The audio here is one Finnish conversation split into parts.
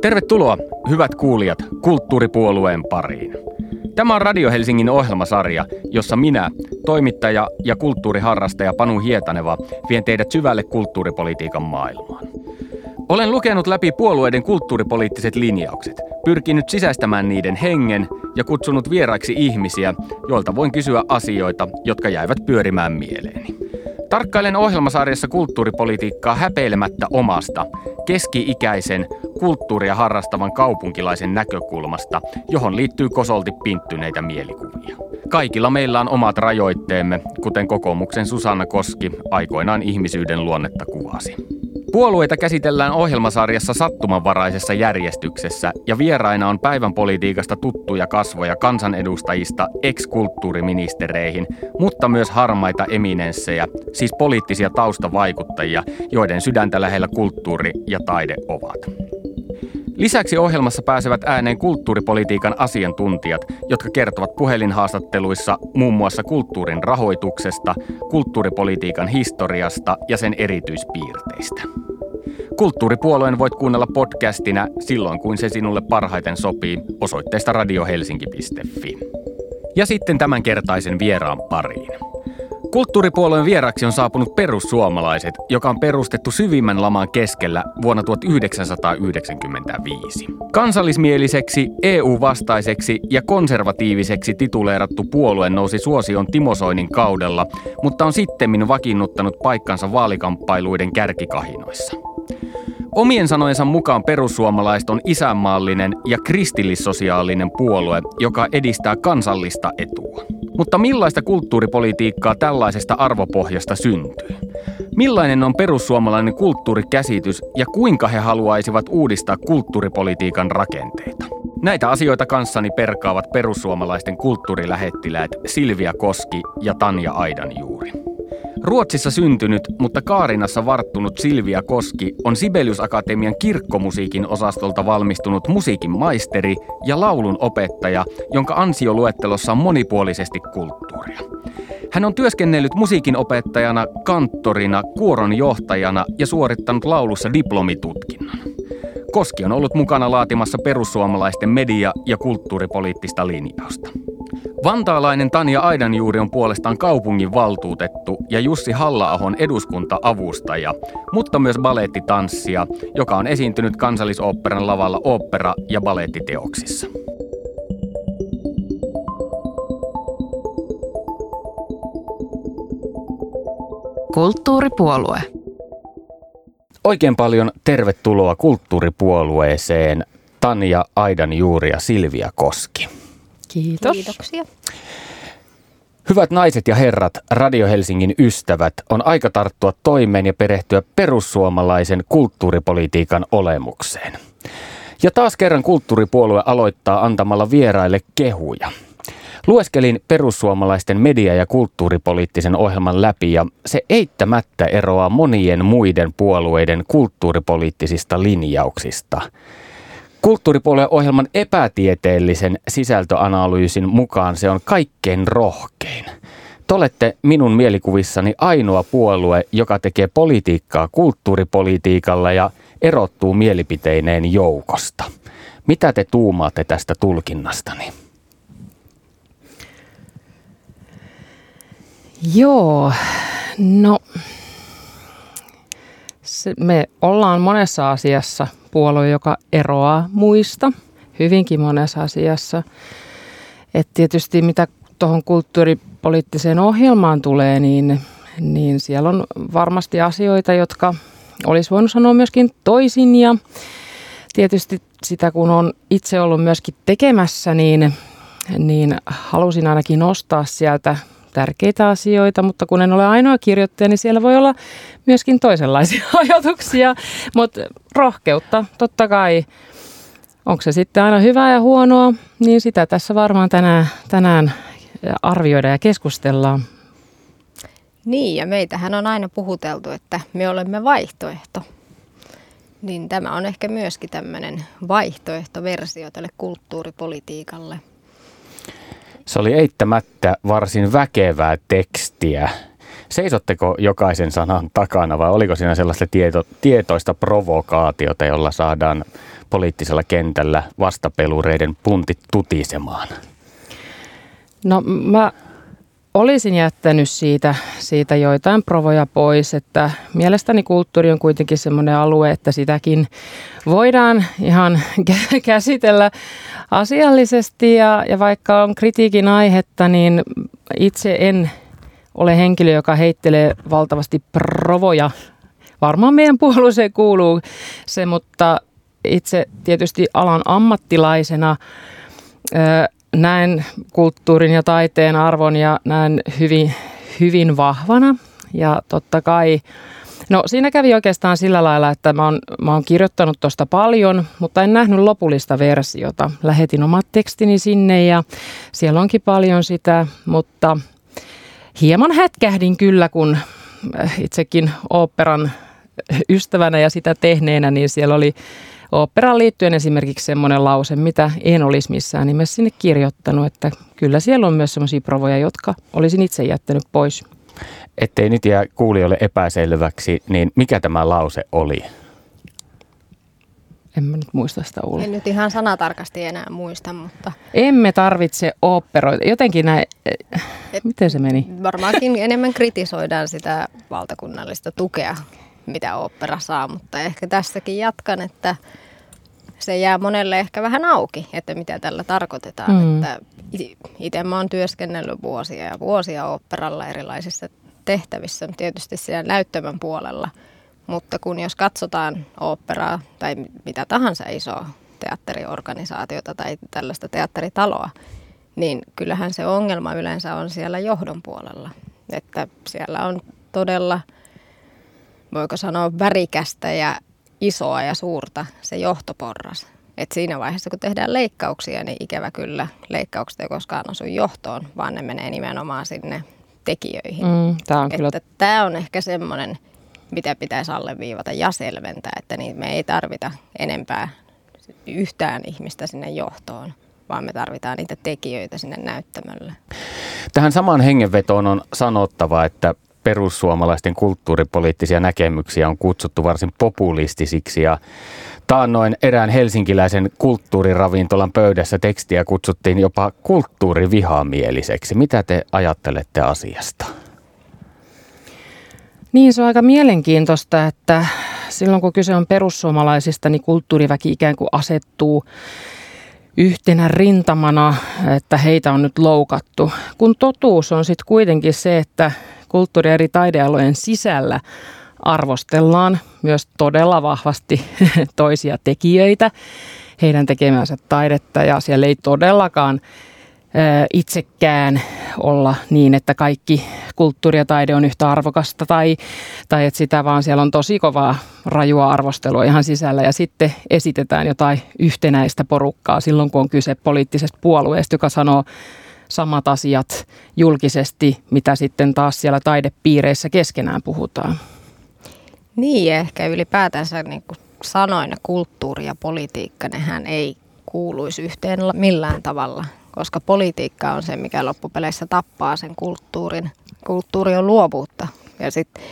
Tervetuloa, hyvät kuulijat, kulttuuripuolueen pariin. Tämä on Radio Helsingin ohjelmasarja, jossa minä, toimittaja ja kulttuuriharrastaja Panu Hietaneva, vien teidät syvälle kulttuuripolitiikan maailmaan. Olen lukenut läpi puolueiden kulttuuripoliittiset linjaukset, pyrkinyt sisäistämään niiden hengen ja kutsunut vieraiksi ihmisiä, joilta voin kysyä asioita, jotka jäivät pyörimään mieleeni. Tarkkailen ohjelmasarjassa kulttuuripolitiikkaa häpeilemättä omasta, keski-ikäisen, kulttuuria harrastavan kaupunkilaisen näkökulmasta, johon liittyy kosolti pinttyneitä mielikuvia. Kaikilla meillä on omat rajoitteemme, kuten kokoomuksen Susanna Koski aikoinaan ihmisyyden luonnetta kuvasi. Puolueita käsitellään ohjelmasarjassa sattumanvaraisessa järjestyksessä ja vieraina on päivän politiikasta tuttuja kasvoja kansanedustajista ex-kulttuuriministereihin, mutta myös harmaita eminenssejä, siis poliittisia taustavaikuttajia, joiden sydäntä lähellä kulttuuri ja taide ovat. Lisäksi ohjelmassa pääsevät ääneen kulttuuripolitiikan asiantuntijat, jotka kertovat puhelinhaastatteluissa muun muassa kulttuurin rahoituksesta, kulttuuripolitiikan historiasta ja sen erityispiirteistä. Kulttuuripuolueen voit kuunnella podcastina silloin, kun se sinulle parhaiten sopii osoitteesta radiohelsinki.fi. Ja sitten tämänkertaisen vieraan pariin. Kulttuuripuolueen vieraksi on saapunut perussuomalaiset, joka on perustettu syvimmän laman keskellä vuonna 1995. Kansallismieliseksi, EU-vastaiseksi ja konservatiiviseksi tituleerattu puolue nousi suosion Timo Soinin kaudella, mutta on sittemmin vakiinnuttanut paikkansa vaalikamppailuiden kärkikahinoissa. Omien sanojensa mukaan perussuomalaiset on isänmaallinen ja kristillissosiaalinen puolue, joka edistää kansallista etua. Mutta millaista kulttuuripolitiikkaa tällaisesta arvopohjasta syntyy? Millainen on perussuomalainen kulttuurikäsitys ja kuinka he haluaisivat uudistaa kulttuuripolitiikan rakenteita? Näitä asioita kanssani perkaavat perussuomalaisten kulttuurilähettiläät Silvia Koski ja Tanja Aidanjuuri. Ruotsissa syntynyt, mutta Kaarinassa varttunut Silvia Koski on Sibelius Akatemian kirkkomusiikin osastolta valmistunut musiikin maisteri ja laulun opettaja, jonka ansioluettelossa on monipuolisesti kulttuuria. Hän on työskennellyt musiikin opettajana, kanttorina, kuoron johtajana ja suorittanut laulussa diplomitutkinnon. Koski on ollut mukana laatimassa perussuomalaisten media- ja kulttuuripoliittista linjausta. Vantaalainen Tanja Aidanjuuri on puolestaan kaupungin valtuutettu ja Jussi Halla-ahon eduskunta-avustaja, mutta myös balettitanssija, joka on esiintynyt kansallisoopperan lavalla opera- ja balettiteoksissa. Kulttuuripuolue. Oikein paljon tervetuloa kulttuuripuolueeseen Tanja Aidanjuuri ja Silvia Koski. Kiitos. Kiitoksia. Hyvät naiset ja herrat, Radio Helsingin ystävät, on aika tarttua toimeen ja perehtyä perussuomalaisen kulttuuripolitiikan olemukseen. Ja taas kerran kulttuuripuolue aloittaa antamalla vieraille kehuja. Lueskelin perussuomalaisten media- ja kulttuuripoliittisen ohjelman läpi ja se eittämättä eroaa monien muiden puolueiden kulttuuripoliittisista linjauksista – Kulttuuripuolueen ohjelman epätieteellisen sisältöanalyysin mukaan se on kaikkein rohkein. Te olette minun mielikuvissani ainoa puolue, joka tekee politiikkaa kulttuuripolitiikalla ja erottuu mielipiteineen joukosta. Mitä te tuumaatte tästä tulkinnastani? Joo, no me ollaan monessa asiassa puolue, joka eroaa muista hyvinkin monessa asiassa. Et tietysti mitä tuohon kulttuuripoliittiseen ohjelmaan tulee, niin, niin siellä on varmasti asioita, jotka olisi voinut sanoa myöskin toisin. Ja tietysti sitä, kun on itse ollut myöskin tekemässä, niin, niin halusin ainakin nostaa sieltä tärkeitä asioita, mutta kun en ole ainoa kirjoittaja, niin siellä voi olla myöskin toisenlaisia ajatuksia, mutta rohkeutta totta kai. Onko se sitten aina hyvää ja huonoa, niin sitä tässä varmaan tänään, tänään arvioida ja keskustellaan. Niin, ja meitähän on aina puhuteltu, että me olemme vaihtoehto. Niin tämä on ehkä myöskin tämmöinen vaihtoehtoversio tälle kulttuuripolitiikalle – se oli eittämättä varsin väkevää tekstiä. Seisotteko jokaisen sanan takana vai oliko siinä sellaista tieto, tietoista provokaatiota, jolla saadaan poliittisella kentällä vastapelureiden puntit tutisemaan? No mä olisin jättänyt siitä, siitä joitain provoja pois, että mielestäni kulttuuri on kuitenkin semmoinen alue, että sitäkin voidaan ihan käsitellä asiallisesti ja, ja vaikka on kritiikin aihetta, niin itse en ole henkilö, joka heittelee valtavasti provoja. Varmaan meidän puolueeseen kuuluu se, mutta itse tietysti alan ammattilaisena näen kulttuurin ja taiteen arvon ja näen hyvin, hyvin vahvana. Ja totta kai, no siinä kävi oikeastaan sillä lailla, että mä oon, mä oon kirjoittanut tuosta paljon, mutta en nähnyt lopullista versiota. Lähetin omat tekstini sinne ja siellä onkin paljon sitä, mutta hieman hätkähdin kyllä, kun itsekin oopperan ystävänä ja sitä tehneenä, niin siellä oli oopperaan liittyen esimerkiksi semmoinen lause, mitä en olisi missään nimessä sinne kirjoittanut, että kyllä siellä on myös semmoisia provoja, jotka olisin itse jättänyt pois. Ettei nyt jää kuulijoille epäselväksi, niin mikä tämä lause oli? En mä nyt muista sitä Ulla. En nyt ihan sanatarkasti enää muista, mutta... Emme tarvitse operoita. Jotenkin näin, Et miten se meni? Varmaankin enemmän kritisoidaan sitä valtakunnallista tukea mitä opera saa, mutta ehkä tässäkin jatkan, että se jää monelle ehkä vähän auki, että mitä tällä tarkoitetaan. Mm. Että itse mä oon työskennellyt vuosia ja vuosia operalla erilaisissa tehtävissä, tietysti siellä näyttämön puolella. Mutta kun jos katsotaan operaa tai mitä tahansa isoa teatteriorganisaatiota tai tällaista teatteritaloa, niin kyllähän se ongelma yleensä on siellä johdon puolella. Että siellä on todella – voiko sanoa, värikästä ja isoa ja suurta se johtoporras. Et siinä vaiheessa, kun tehdään leikkauksia, niin ikävä kyllä leikkaukset ei koskaan osu johtoon, vaan ne menee nimenomaan sinne tekijöihin. Mm, tämä on, kyllä... Tämä on ehkä semmoinen, mitä pitäisi alleviivata ja selventää, että niin me ei tarvita enempää yhtään ihmistä sinne johtoon, vaan me tarvitaan niitä tekijöitä sinne näyttämölle. Tähän samaan hengenvetoon on sanottava, että perussuomalaisten kulttuuripoliittisia näkemyksiä on kutsuttu varsin populistisiksi ja taannoin erään helsinkiläisen kulttuuriravintolan pöydässä tekstiä kutsuttiin jopa kulttuurivihamieliseksi. Mitä te ajattelette asiasta? Niin, se on aika mielenkiintoista, että silloin kun kyse on perussuomalaisista, niin kulttuuriväki ikään kuin asettuu yhtenä rintamana, että heitä on nyt loukattu. Kun totuus on sitten kuitenkin se, että kulttuuri- eri taidealojen sisällä arvostellaan myös todella vahvasti toisia tekijöitä, heidän tekemänsä taidetta ja siellä ei todellakaan itsekään olla niin, että kaikki kulttuuri ja taide on yhtä arvokasta tai, tai että sitä vaan siellä on tosi kovaa rajua arvostelua ihan sisällä ja sitten esitetään jotain yhtenäistä porukkaa silloin, kun on kyse poliittisesta puolueesta, joka sanoo samat asiat julkisesti, mitä sitten taas siellä taidepiireissä keskenään puhutaan. Niin, ehkä ylipäätänsä niin kuin sanoin, kulttuuri ja politiikka, nehän ei kuuluisi yhteen millään tavalla, koska politiikka on se, mikä loppupeleissä tappaa sen kulttuurin. Kulttuuri on luovuutta. Ja sitten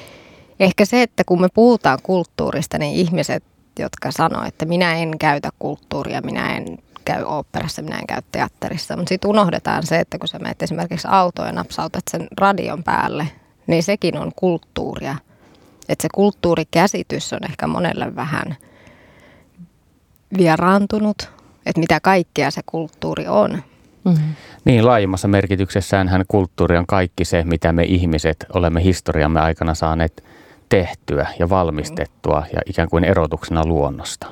ehkä se, että kun me puhutaan kulttuurista, niin ihmiset, jotka sanoo, että minä en käytä kulttuuria, minä en käy oopperassa, minä en käy teatterissa. Mutta sitten unohdetaan se, että kun sä menet esimerkiksi autoon ja napsautat sen radion päälle, niin sekin on kulttuuria. Että se kulttuurikäsitys on ehkä monelle vähän vieraantunut, että mitä kaikkea se kulttuuri on. Mm-hmm. Niin, laajemmassa merkityksessään hän kulttuuri on kaikki se, mitä me ihmiset olemme historiamme aikana saaneet tehtyä ja valmistettua ja ikään kuin erotuksena luonnosta.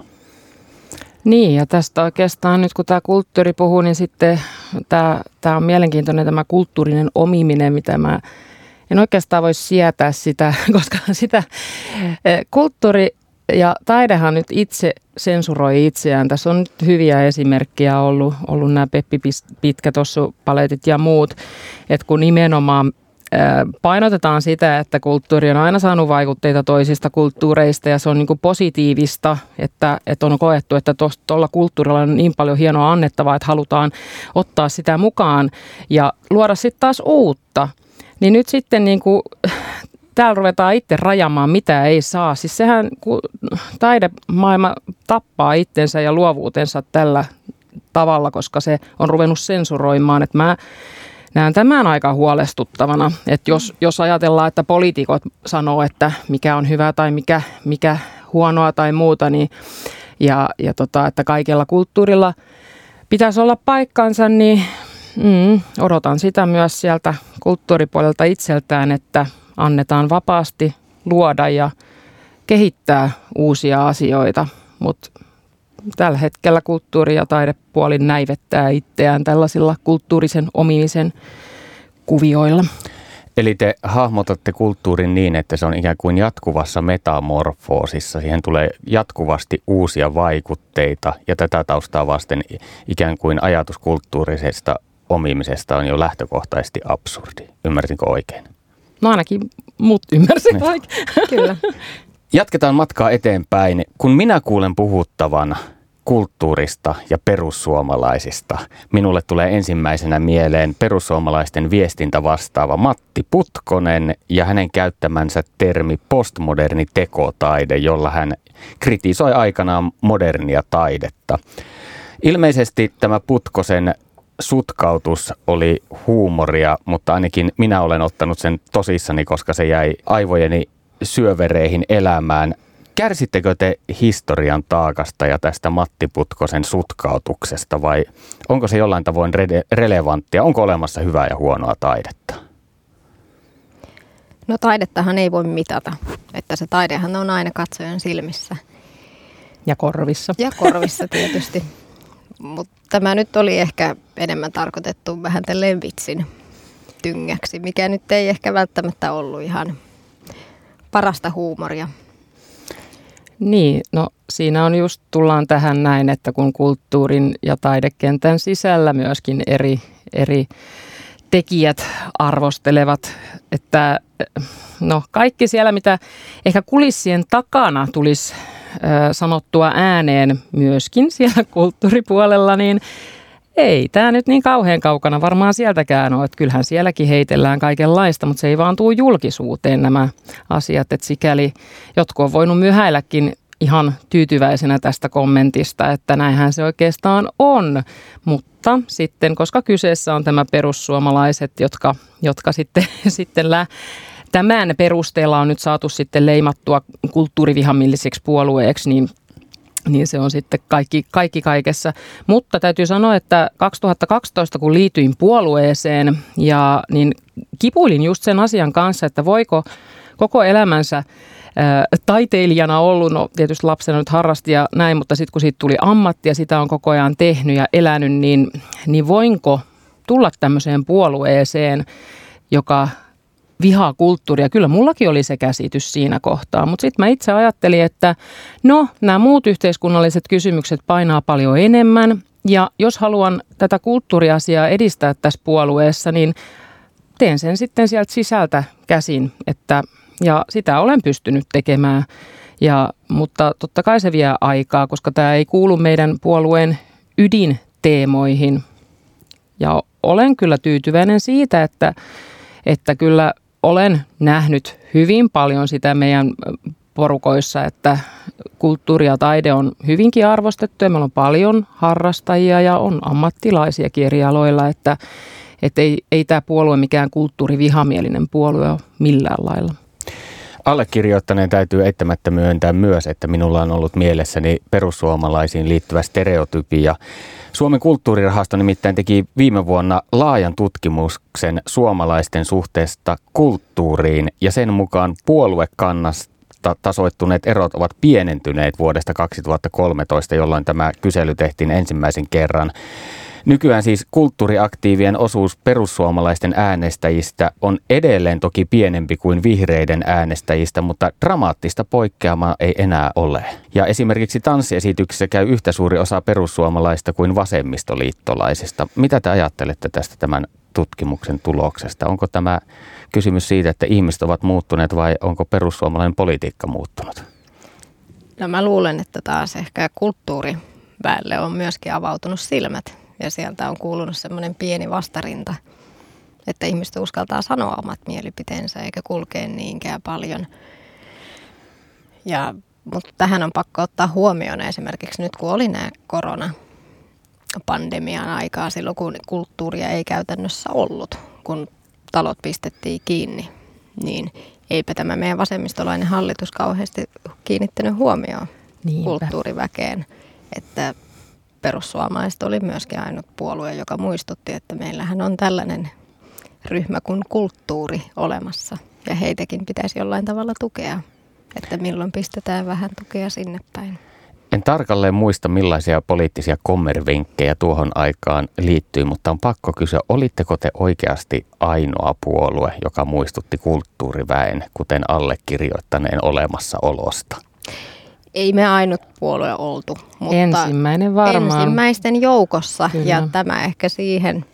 Niin, ja tästä oikeastaan nyt kun tämä kulttuuri puhuu, niin sitten tämä, tämä on mielenkiintoinen tämä kulttuurinen omiminen, mitä mä en oikeastaan voi sietää sitä, koska sitä eh, kulttuuri ja taidehan nyt itse sensuroi itseään. Tässä on nyt hyviä esimerkkejä ollut, ollut nämä Peppi Pitkä, paletit ja muut, että kun nimenomaan painotetaan sitä, että kulttuuri on aina saanut vaikutteita toisista kulttuureista ja se on niin kuin positiivista, että, että on koettu, että tuolla kulttuurilla on niin paljon hienoa annettavaa, että halutaan ottaa sitä mukaan ja luoda sitten taas uutta. Niin nyt sitten niin kuin täällä ruvetaan itse rajamaan, mitä ei saa. Siis sehän, taidemaailma tappaa itsensä ja luovuutensa tällä tavalla, koska se on ruvennut sensuroimaan. Että mä näen tämän aika huolestuttavana, että jos, jos ajatellaan, että poliitikot sanoo, että mikä on hyvä tai mikä, mikä huonoa tai muuta, niin, ja, ja tota, että kaikella kulttuurilla pitäisi olla paikkansa, niin mm, odotan sitä myös sieltä kulttuuripuolelta itseltään, että annetaan vapaasti luoda ja kehittää uusia asioita, mutta tällä hetkellä kulttuuri- ja taidepuoli näivettää itseään tällaisilla kulttuurisen omimisen kuvioilla. Eli te hahmotatte kulttuurin niin, että se on ikään kuin jatkuvassa metamorfoosissa. Siihen tulee jatkuvasti uusia vaikutteita ja tätä taustaa vasten ikään kuin ajatus kulttuurisesta omimisesta on jo lähtökohtaisesti absurdi. Ymmärsinkö oikein? No ainakin mut ymmärsin niin. oikein. Kyllä. Jatketaan matkaa eteenpäin. Kun minä kuulen puhuttavan kulttuurista ja perussuomalaisista, minulle tulee ensimmäisenä mieleen perussuomalaisten viestintä vastaava Matti Putkonen ja hänen käyttämänsä termi postmoderni tekotaide, jolla hän kritisoi aikanaan modernia taidetta. Ilmeisesti tämä Putkosen sutkautus oli huumoria, mutta ainakin minä olen ottanut sen tosissani, koska se jäi aivojeni syövereihin elämään. Kärsittekö te historian taakasta ja tästä Matti Putkosen sutkautuksesta vai onko se jollain tavoin re- relevanttia? Onko olemassa hyvää ja huonoa taidetta? No taidettahan ei voi mitata, että se taidehan on aina katsojan silmissä. Ja korvissa. Ja korvissa tietysti. Mutta tämä nyt oli ehkä enemmän tarkoitettu vähän tälleen vitsin tyngäksi, mikä nyt ei ehkä välttämättä ollut ihan parasta huumoria. Niin, no siinä on just, tullaan tähän näin, että kun kulttuurin ja taidekentän sisällä myöskin eri, eri tekijät arvostelevat, että no kaikki siellä, mitä ehkä kulissien takana tulisi sanottua ääneen myöskin siellä kulttuuripuolella, niin ei tämä nyt niin kauhean kaukana varmaan sieltäkään ole. Että kyllähän sielläkin heitellään kaikenlaista, mutta se ei vaan tule julkisuuteen nämä asiat. Että sikäli jotkut on voinut myhäilläkin ihan tyytyväisenä tästä kommentista, että näinhän se oikeastaan on. Mutta sitten, koska kyseessä on tämä perussuomalaiset, jotka, jotka sitten, sitten lä, tämän perusteella on nyt saatu sitten leimattua kulttuurivihamilliseksi puolueeksi, niin niin se on sitten kaikki, kaikki kaikessa. Mutta täytyy sanoa, että 2012 kun liityin puolueeseen, ja, niin kipuilin just sen asian kanssa, että voiko koko elämänsä taiteilijana ollut, no tietysti lapsena nyt harrasti ja näin, mutta sitten kun siitä tuli ammatti ja sitä on koko ajan tehnyt ja elänyt, niin, niin voinko tulla tämmöiseen puolueeseen, joka vihaa kulttuuria. Kyllä mullakin oli se käsitys siinä kohtaa, mutta sitten mä itse ajattelin, että no nämä muut yhteiskunnalliset kysymykset painaa paljon enemmän ja jos haluan tätä kulttuuriasiaa edistää tässä puolueessa, niin teen sen sitten sieltä sisältä käsin, että ja sitä olen pystynyt tekemään. Ja, mutta totta kai se vie aikaa, koska tämä ei kuulu meidän puolueen ydinteemoihin. Ja olen kyllä tyytyväinen siitä, että, että kyllä olen nähnyt hyvin paljon sitä meidän porukoissa, että kulttuuri ja taide on hyvinkin arvostettu ja meillä on paljon harrastajia ja on ammattilaisia kirjaloilla, että, että ei, ei tämä puolue mikään kulttuurivihamielinen puolue ole millään lailla. Allekirjoittaneen täytyy eittämättä myöntää myös, että minulla on ollut mielessäni perussuomalaisiin liittyvä stereotypia. Suomen kulttuurirahasto nimittäin teki viime vuonna laajan tutkimuksen suomalaisten suhteesta kulttuuriin ja sen mukaan puoluekannasta tasoittuneet erot ovat pienentyneet vuodesta 2013, jolloin tämä kysely tehtiin ensimmäisen kerran. Nykyään siis kulttuuriaktiivien osuus perussuomalaisten äänestäjistä on edelleen toki pienempi kuin vihreiden äänestäjistä, mutta dramaattista poikkeamaa ei enää ole. Ja esimerkiksi tanssiesityksessä käy yhtä suuri osa perussuomalaista kuin vasemmistoliittolaisista. Mitä te ajattelette tästä tämän tutkimuksen tuloksesta? Onko tämä kysymys siitä, että ihmiset ovat muuttuneet vai onko perussuomalainen politiikka muuttunut? No mä luulen, että taas ehkä kulttuuriväelle on myöskin avautunut silmät ja sieltä on kuulunut semmoinen pieni vastarinta että ihmiset uskaltaa sanoa omat mielipiteensä eikä kulkea niinkään paljon. Ja, mutta tähän on pakko ottaa huomioon esimerkiksi nyt kun oli nämä korona pandemian aikaa silloin, kun kulttuuria ei käytännössä ollut, kun talot pistettiin kiinni, niin eipä tämä meidän vasemmistolainen hallitus kauheasti kiinnittänyt huomioon Niinpä. kulttuuriväkeen. Että perussuomalaiset oli myöskin ainut puolue, joka muistutti, että meillähän on tällainen ryhmä kuin kulttuuri olemassa ja heitäkin pitäisi jollain tavalla tukea, että milloin pistetään vähän tukea sinne päin. En tarkalleen muista, millaisia poliittisia kommervinkkejä tuohon aikaan liittyy, mutta on pakko kysyä, olitteko te oikeasti ainoa puolue, joka muistutti kulttuuriväen, kuten allekirjoittaneen olemassaolosta? Ei me ainut puolue oltu, mutta Ensimmäinen varmaan. ensimmäisten joukossa Kyllä. ja tämä ehkä siihen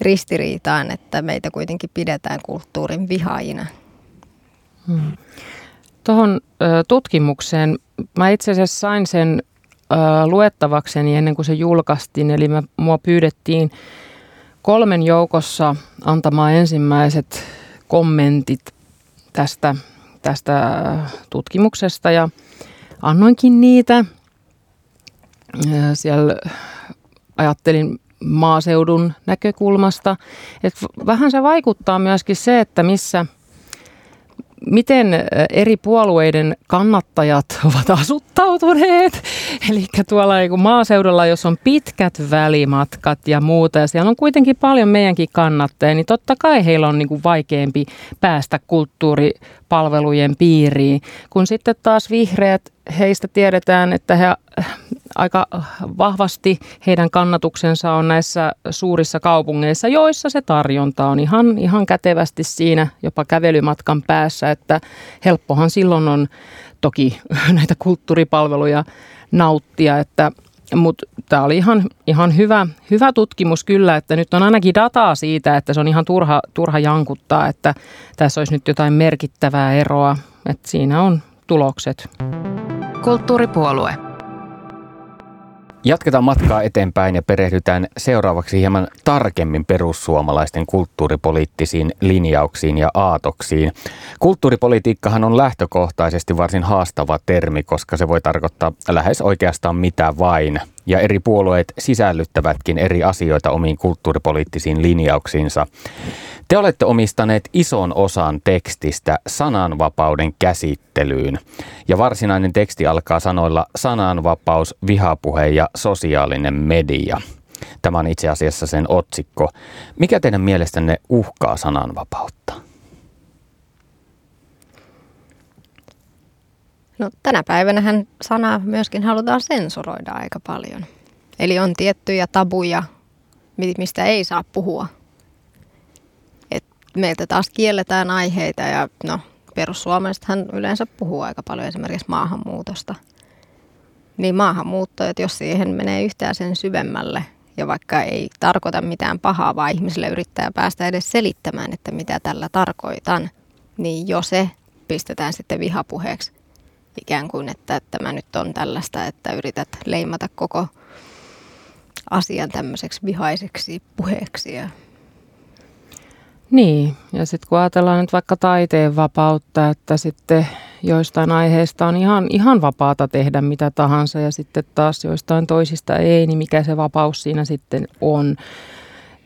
ristiriitaan, että meitä kuitenkin pidetään kulttuurin vihaajina. Hmm. Tuohon tutkimukseen, mä itse asiassa sain sen ö, luettavakseni ennen kuin se julkaistiin, eli mä, mua pyydettiin kolmen joukossa antamaan ensimmäiset kommentit tästä, tästä tutkimuksesta ja annoinkin niitä. Siellä ajattelin maaseudun näkökulmasta. Et vähän se vaikuttaa myöskin se, että missä – miten eri puolueiden kannattajat ovat asuttautuneet. Eli tuolla niin maaseudulla, jos on pitkät välimatkat ja muuta, ja siellä on kuitenkin paljon meidänkin kannattajia, niin totta kai heillä on niin kuin vaikeampi päästä kulttuuripalvelujen piiriin. Kun sitten taas vihreät, heistä tiedetään, että he aika vahvasti heidän kannatuksensa on näissä suurissa kaupungeissa, joissa se tarjonta on ihan, ihan kätevästi siinä jopa kävelymatkan päässä, että helppohan silloin on toki näitä kulttuuripalveluja nauttia, että mutta tämä oli ihan, ihan hyvä, hyvä tutkimus kyllä, että nyt on ainakin dataa siitä, että se on ihan turha, turha jankuttaa, että tässä olisi nyt jotain merkittävää eroa, että siinä on tulokset. Kulttuuripuolue. Jatketaan matkaa eteenpäin ja perehdytään seuraavaksi hieman tarkemmin perussuomalaisten kulttuuripoliittisiin linjauksiin ja aatoksiin. Kulttuuripolitiikkahan on lähtökohtaisesti varsin haastava termi, koska se voi tarkoittaa lähes oikeastaan mitä vain. Ja eri puolueet sisällyttävätkin eri asioita omiin kulttuuripoliittisiin linjauksiinsa. Te olette omistaneet ison osan tekstistä sananvapauden käsittelyyn. Ja varsinainen teksti alkaa sanoilla sananvapaus, vihapuhe ja sosiaalinen media. Tämä on itse asiassa sen otsikko. Mikä teidän mielestänne uhkaa sananvapautta? No, tänä päivänä sanaa myöskin halutaan sensuroida aika paljon. Eli on tiettyjä tabuja, mistä ei saa puhua meiltä taas kielletään aiheita ja no, perussuomalaisethan yleensä puhuu aika paljon esimerkiksi maahanmuutosta. Niin maahanmuutto, että jos siihen menee yhtään sen syvemmälle ja vaikka ei tarkoita mitään pahaa, vaan ihmisille yrittää päästä edes selittämään, että mitä tällä tarkoitan, niin jo se pistetään sitten vihapuheeksi. Ikään kuin, että tämä nyt on tällaista, että yrität leimata koko asian tämmöiseksi vihaiseksi puheeksi ja niin, ja sitten kun ajatellaan nyt vaikka taiteen vapautta, että sitten joistain aiheista on ihan, ihan vapaata tehdä mitä tahansa ja sitten taas joistain toisista ei, niin mikä se vapaus siinä sitten on.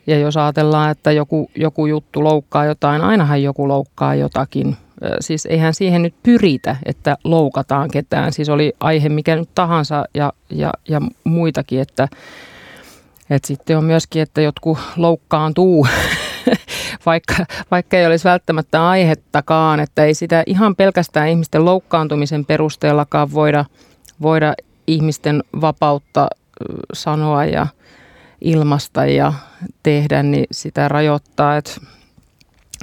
Ja jos ajatellaan, että joku, joku juttu loukkaa jotain, ainahan joku loukkaa jotakin. Siis eihän siihen nyt pyritä, että loukataan ketään. Siis oli aihe mikä nyt tahansa ja, ja, ja muitakin, että, että sitten on myöskin, että jotkut loukkaantuu vaikka, vaikka ei olisi välttämättä aihettakaan, että ei sitä ihan pelkästään ihmisten loukkaantumisen perusteellakaan voida, voida ihmisten vapautta sanoa ja ilmasta ja tehdä, niin sitä rajoittaa.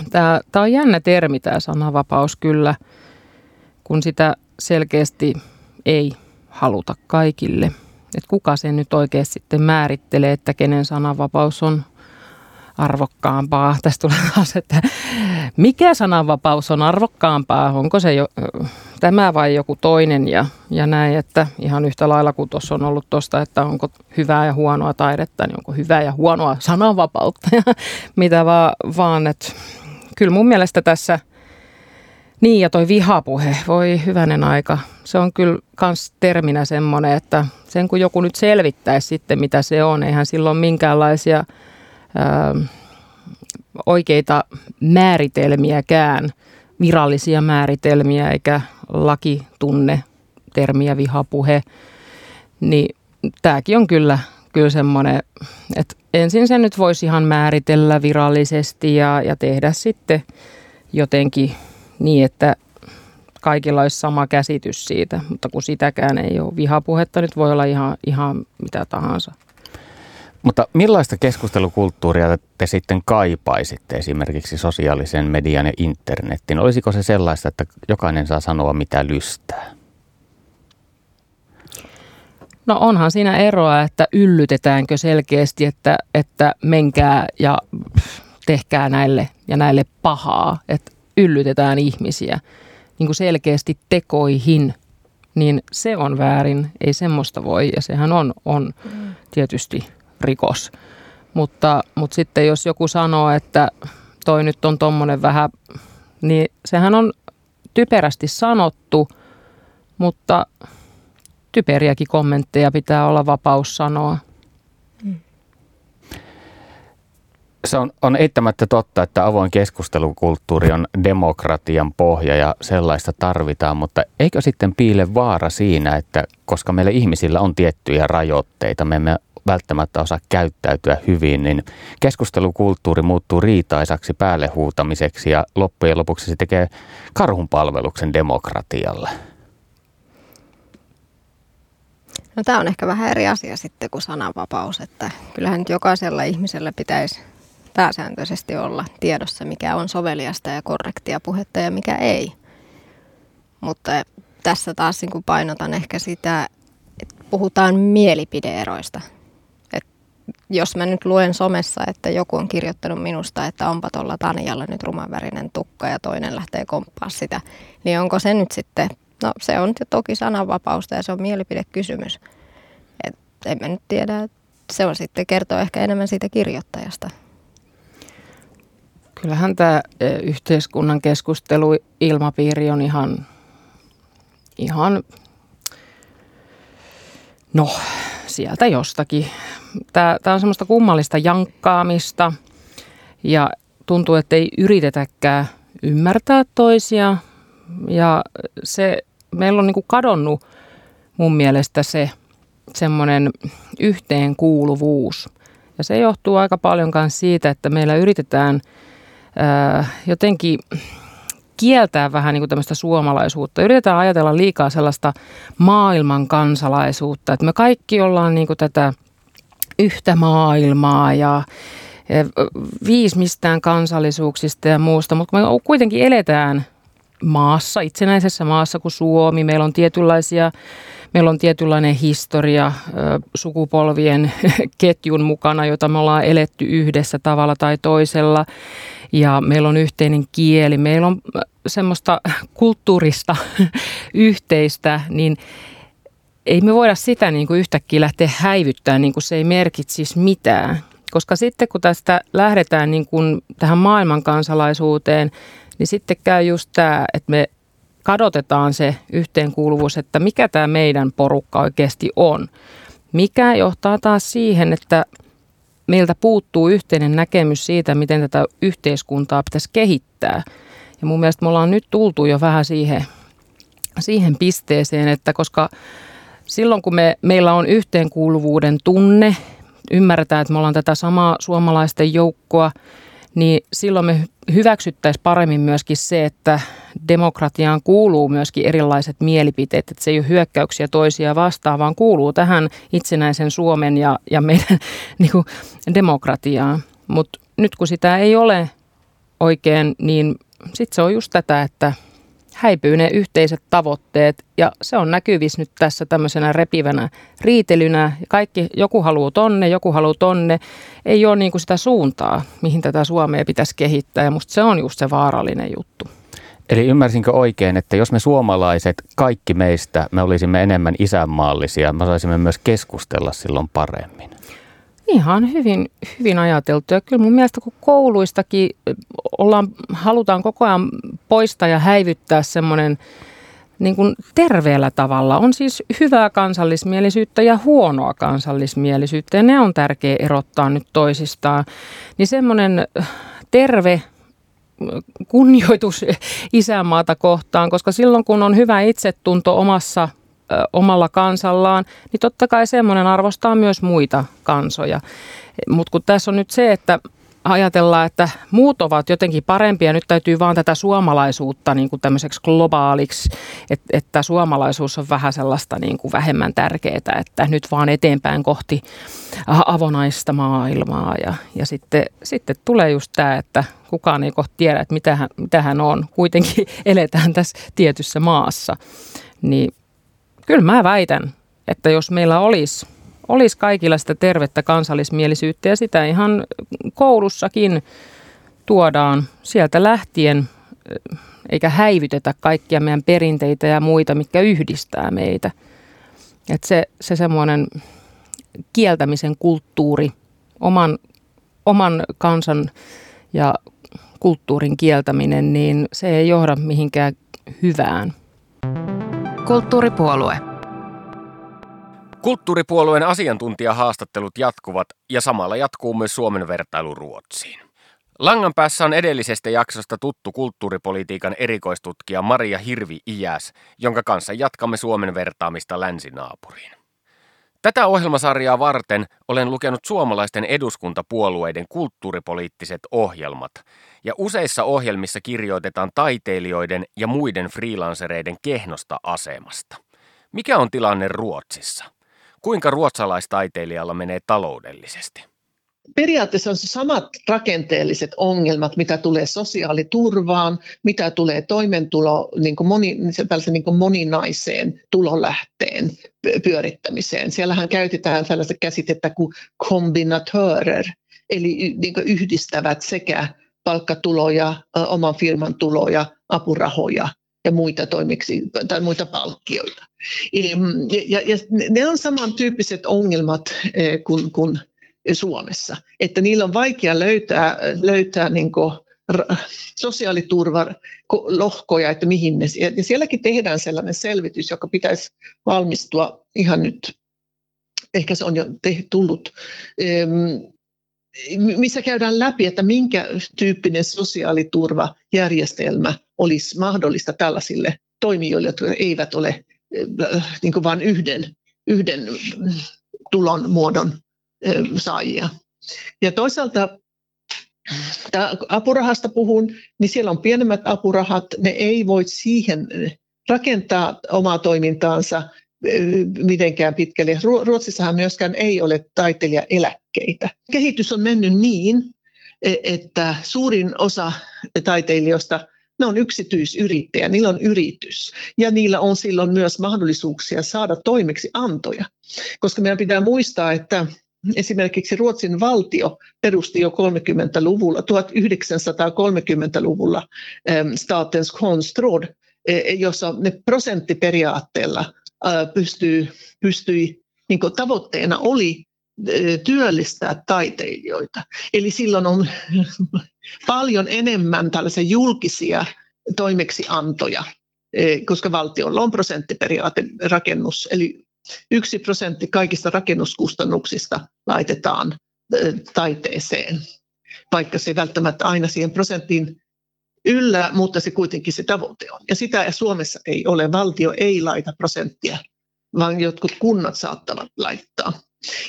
Tämä, tämä on jännä termi tämä sananvapaus kyllä, kun sitä selkeästi ei haluta kaikille. Et kuka sen nyt oikeasti sitten määrittelee, että kenen sananvapaus on arvokkaampaa. Tästä tulee taas, että mikä sananvapaus on arvokkaampaa, onko se jo, tämä vai joku toinen ja, ja näin, että ihan yhtä lailla kuin tuossa on ollut tuosta, että onko hyvää ja huonoa taidetta, niin onko hyvää ja huonoa sananvapautta ja mitä vaan, vaan että kyllä mun mielestä tässä, niin ja toi vihapuhe, voi hyvänen aika, se on kyllä kans terminä semmoinen, että sen kun joku nyt selvittäisi sitten mitä se on, eihän silloin minkäänlaisia ää, oikeita määritelmiäkään, virallisia määritelmiä eikä laki tunne termiä vihapuhe, niin tämäkin on kyllä, kyllä semmoinen, että ensin se nyt voisi ihan määritellä virallisesti ja, ja tehdä sitten jotenkin niin, että kaikilla olisi sama käsitys siitä, mutta kun sitäkään ei ole. Vihapuhetta nyt voi olla ihan, ihan mitä tahansa. Mutta millaista keskustelukulttuuria te sitten kaipaisitte esimerkiksi sosiaalisen median ja internetin? Olisiko se sellaista, että jokainen saa sanoa mitä lystää? No onhan siinä eroa, että yllytetäänkö selkeästi, että, että menkää ja tehkää näille ja näille pahaa, että yllytetään ihmisiä niin kuin selkeästi tekoihin, niin se on väärin, ei semmoista voi ja sehän on, on tietysti rikos. Mutta, mutta sitten jos joku sanoo, että toi nyt on tommonen vähän, niin sehän on typerästi sanottu, mutta typeriäkin kommentteja pitää olla vapaus sanoa. Se on, on eittämättä totta, että avoin keskustelukulttuuri on demokratian pohja ja sellaista tarvitaan, mutta eikö sitten piile vaara siinä, että koska meillä ihmisillä on tiettyjä rajoitteita, me emme välttämättä osaa käyttäytyä hyvin, niin keskustelukulttuuri muuttuu riitaisaksi päälle huutamiseksi ja loppujen lopuksi se tekee karhunpalveluksen demokratialle. No tämä on ehkä vähän eri asia sitten kuin sananvapaus, että kyllähän nyt jokaisella ihmisellä pitäisi pääsääntöisesti olla tiedossa, mikä on soveliasta ja korrektia puhetta ja mikä ei. Mutta tässä taas niin painotan ehkä sitä, että puhutaan mielipideeroista jos mä nyt luen somessa, että joku on kirjoittanut minusta, että onpa tuolla Tanjalla nyt rumanvärinen tukka ja toinen lähtee komppaa sitä, niin onko se nyt sitten, no se on toki sananvapausta ja se on mielipidekysymys. Et emme nyt tiedä, se on sitten kertoo ehkä enemmän siitä kirjoittajasta. Kyllähän tämä e, yhteiskunnan keskusteluilmapiiri on ihan, ihan no sieltä jostakin. Tämä, tämä on semmoista kummallista jankkaamista ja tuntuu, että ei yritetäkään ymmärtää toisia. Ja se, meillä on niin kuin kadonnut mun mielestä se semmoinen yhteenkuuluvuus. Ja se johtuu aika paljon myös siitä, että meillä yritetään ää, jotenkin kieltää vähän niin kuin tämmöistä suomalaisuutta. Yritetään ajatella liikaa sellaista maailman kansalaisuutta, että me kaikki ollaan niin kuin tätä yhtä maailmaa ja viisi mistään kansallisuuksista ja muusta, mutta me kuitenkin eletään maassa, itsenäisessä maassa kuin Suomi. Meillä on tietynlaisia Meillä on tietynlainen historia sukupolvien ketjun mukana, jota me ollaan eletty yhdessä tavalla tai toisella ja meillä on yhteinen kieli, meillä on semmoista kulttuurista yhteistä, niin ei me voida sitä niin kuin yhtäkkiä lähteä häivyttämään, niin kuin se ei merkitsisi mitään. Koska sitten kun tästä lähdetään niin kuin tähän maailmankansalaisuuteen, niin sitten käy just tämä, että me kadotetaan se yhteenkuuluvuus, että mikä tämä meidän porukka oikeasti on. Mikä johtaa taas siihen, että meiltä puuttuu yhteinen näkemys siitä, miten tätä yhteiskuntaa pitäisi kehittää. Ja mun mielestä me ollaan nyt tultu jo vähän siihen, siihen pisteeseen, että koska silloin kun me, meillä on yhteenkuuluvuuden tunne, ymmärretään, että me ollaan tätä samaa suomalaisten joukkoa, niin silloin me hyväksyttäisiin paremmin myöskin se, että demokratiaan kuuluu myöskin erilaiset mielipiteet, että se ei ole hyökkäyksiä toisia vastaan, vaan kuuluu tähän itsenäisen Suomen ja, ja meidän niin kuin, demokratiaan. Mutta nyt kun sitä ei ole oikein, niin sitten se on just tätä, että häipyy ne yhteiset tavoitteet ja se on näkyvissä nyt tässä tämmöisenä repivänä riitelynä. Kaikki, joku haluaa tonne, joku haluaa tonne. Ei ole niin kuin sitä suuntaa, mihin tätä Suomea pitäisi kehittää ja musta se on just se vaarallinen juttu. Eli ymmärsinkö oikein, että jos me suomalaiset, kaikki meistä, me olisimme enemmän isänmaallisia, me saisimme myös keskustella silloin paremmin? Ihan hyvin, hyvin ajateltu. Ja kyllä mun mielestä kun kouluistakin ollaan, halutaan koko ajan poistaa ja häivyttää semmoinen niin kuin terveellä tavalla. On siis hyvää kansallismielisyyttä ja huonoa kansallismielisyyttä ja ne on tärkeä erottaa nyt toisistaan. Niin semmoinen terve kunnioitus isänmaata kohtaan, koska silloin kun on hyvä itsetunto omassa omalla kansallaan, niin totta kai semmoinen arvostaa myös muita kansoja. Mutta kun tässä on nyt se, että ajatellaan, että muut ovat jotenkin parempia, nyt täytyy vaan tätä suomalaisuutta niin kuin tämmöiseksi globaaliksi, että, että suomalaisuus on vähän sellaista niin kuin vähemmän tärkeää, että nyt vaan eteenpäin kohti avonaista maailmaa ja, ja sitten, sitten tulee just tämä, että kukaan ei kohta tiedä, että mitä hän, on. Kuitenkin eletään tässä tietyssä maassa, niin Kyllä mä väitän, että jos meillä olisi, olisi kaikilla sitä tervettä kansallismielisyyttä ja sitä ihan koulussakin tuodaan sieltä lähtien, eikä häivytetä kaikkia meidän perinteitä ja muita, mikä yhdistää meitä. Että se, se semmoinen kieltämisen kulttuuri, oman, oman kansan ja kulttuurin kieltäminen, niin se ei johda mihinkään hyvään. Kulttuuripuolue. Kulttuuripuolueen asiantuntijahaastattelut jatkuvat ja samalla jatkuu myös Suomen vertailu Ruotsiin. Langan päässä on edellisestä jaksosta tuttu kulttuuripolitiikan erikoistutkija Maria Hirvi Iäs, jonka kanssa jatkamme Suomen vertaamista länsinaapuriin. Tätä ohjelmasarjaa varten olen lukenut suomalaisten eduskuntapuolueiden kulttuuripoliittiset ohjelmat, ja useissa ohjelmissa kirjoitetaan taiteilijoiden ja muiden freelancereiden kehnosta asemasta. Mikä on tilanne Ruotsissa? Kuinka ruotsalaistaiteilijalla menee taloudellisesti? periaatteessa on samat rakenteelliset ongelmat, mitä tulee sosiaaliturvaan, mitä tulee toimeentulo, niin kuin moni, niin kuin moninaiseen tulolähteen pyörittämiseen. Siellähän käytetään tällaista käsitettä kuin kombinatörer, eli kuin yhdistävät sekä palkkatuloja, oman firman tuloja, apurahoja ja muita toimiksi tai muita palkkioita. Ja, ja ne on samantyyppiset ongelmat kuin, kuin Suomessa. Että niillä on vaikea löytää, löytää niin sosiaaliturvalohkoja, että mihin ne, ja sielläkin tehdään sellainen selvitys, joka pitäisi valmistua ihan nyt, ehkä se on jo tullut, missä käydään läpi, että minkä tyyppinen sosiaaliturvajärjestelmä olisi mahdollista tällaisille toimijoille, jotka eivät ole niin vain yhden, yhden tulon muodon saajia. Ja toisaalta apurahasta puhun, niin siellä on pienemmät apurahat, ne ei voi siihen rakentaa omaa toimintaansa mitenkään pitkälle. Ruotsissahan myöskään ei ole taiteilijaeläkkeitä. Kehitys on mennyt niin, e, että suurin osa taiteilijoista ne on yksityisyrittäjä, niillä on yritys ja niillä on silloin myös mahdollisuuksia saada toimeksi antoja. Koska meidän pitää muistaa, että esimerkiksi Ruotsin valtio perusti jo 30-luvulla, 1930-luvulla Statens konstråd, e, jossa ne prosenttiperiaatteella pystyy, pystyi, niin tavoitteena oli e, työllistää taiteilijoita. Eli silloin on paljon enemmän tällaisia julkisia toimeksiantoja, e, koska valtiolla on prosenttiperiaate rakennus, eli yksi prosentti kaikista rakennuskustannuksista laitetaan taiteeseen, vaikka se ei välttämättä aina siihen prosenttiin yllä, mutta se kuitenkin se tavoite on. Ja sitä Suomessa ei ole. Valtio ei laita prosenttia, vaan jotkut kunnat saattavat laittaa.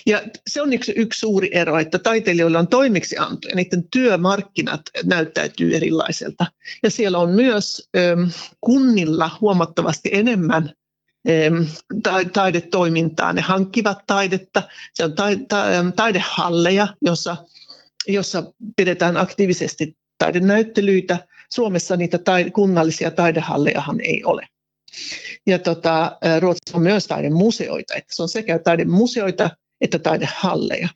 Ja se on yksi, yksi suuri ero, että taiteilijoilla on toimeksianto ja niiden työmarkkinat näyttäytyy erilaiselta. Ja siellä on myös ö, kunnilla huomattavasti enemmän taidetoimintaa. Ne hankkivat taidetta, se on taidehalleja, jossa, jossa pidetään aktiivisesti taidenäyttelyitä, Suomessa niitä taide, kunnallisia taidehallejahan ei ole. Ja tota, Ruotsissa on myös taidemuseoita, että se on sekä taidemuseoita että taidehalleja.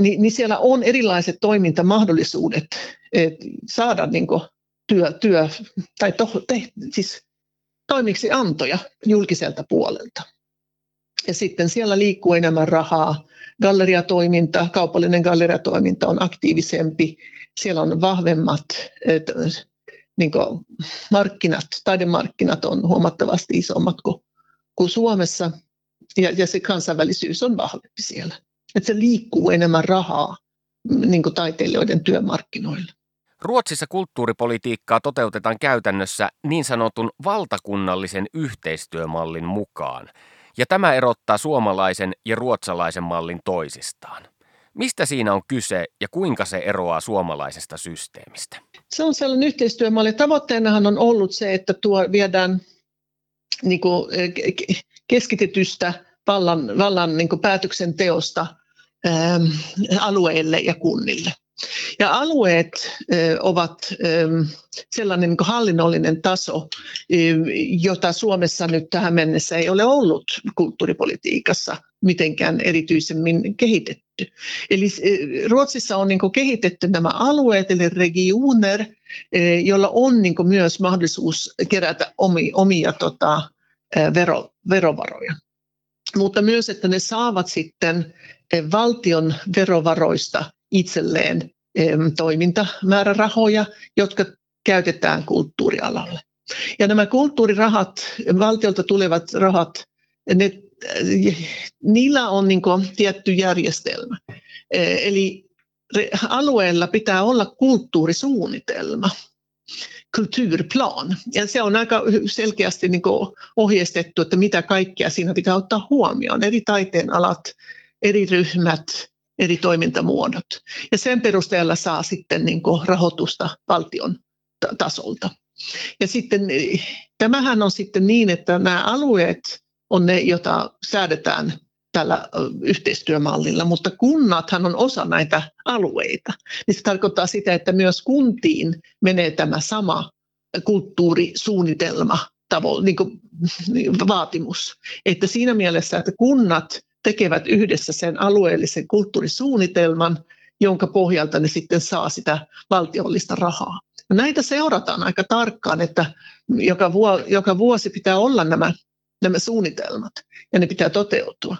Niin, niin siellä on erilaiset toimintamahdollisuudet saada niin kuin, työ, työ tai to, te, siis toimiksiantoja julkiselta puolelta. Ja sitten siellä liikkuu enemmän rahaa. Galleriatoiminta, kaupallinen galleriatoiminta on aktiivisempi. Siellä on vahvemmat et, niin markkinat, taidemarkkinat on huomattavasti isommat kuin, kuin Suomessa. Ja, ja se kansainvälisyys on vahvempi siellä. Että se liikkuu enemmän rahaa niin taiteilijoiden työmarkkinoilla. Ruotsissa kulttuuripolitiikkaa toteutetaan käytännössä niin sanotun valtakunnallisen yhteistyömallin mukaan, ja tämä erottaa suomalaisen ja ruotsalaisen mallin toisistaan. Mistä siinä on kyse ja kuinka se eroaa suomalaisesta systeemistä? Se on sellainen yhteistyömalli. Tavoitteenahan on ollut se, että tuo viedään niin kuin, keskitetystä vallan, vallan niin kuin päätöksenteosta ää, alueille ja kunnille. Ja alueet ovat sellainen niin hallinnollinen taso, jota Suomessa nyt tähän mennessä ei ole ollut kulttuuripolitiikassa mitenkään erityisemmin kehitetty. Eli Ruotsissa on niin kehitetty nämä alueet, eli regioner, joilla on niin myös mahdollisuus kerätä omia, omia tota, vero, verovaroja. Mutta myös, että ne saavat sitten valtion verovaroista itselleen toimintamäärärahoja, jotka käytetään kulttuurialalle. Ja nämä kulttuurirahat, valtiolta tulevat rahat, ne, niillä on niin tietty järjestelmä. Eli alueella pitää olla kulttuurisuunnitelma, kulturplan. Ja se on aika selkeästi niin ohjeistettu, että mitä kaikkea siinä pitää ottaa huomioon. Eri taiteen alat, eri ryhmät, eri toimintamuodot. Ja sen perusteella saa sitten niin kuin rahoitusta valtion tasolta. Ja sitten tämähän on sitten niin, että nämä alueet on ne, joita säädetään tällä yhteistyömallilla, mutta kunnathan on osa näitä alueita. Niin se tarkoittaa sitä, että myös kuntiin menee tämä sama kulttuurisuunnitelma niin kuin, vaatimus. Että siinä mielessä, että kunnat tekevät yhdessä sen alueellisen kulttuurisuunnitelman, jonka pohjalta ne sitten saa sitä valtiollista rahaa. Ja näitä seurataan aika tarkkaan, että joka, vuo, joka vuosi pitää olla nämä, nämä suunnitelmat ja ne pitää toteutua.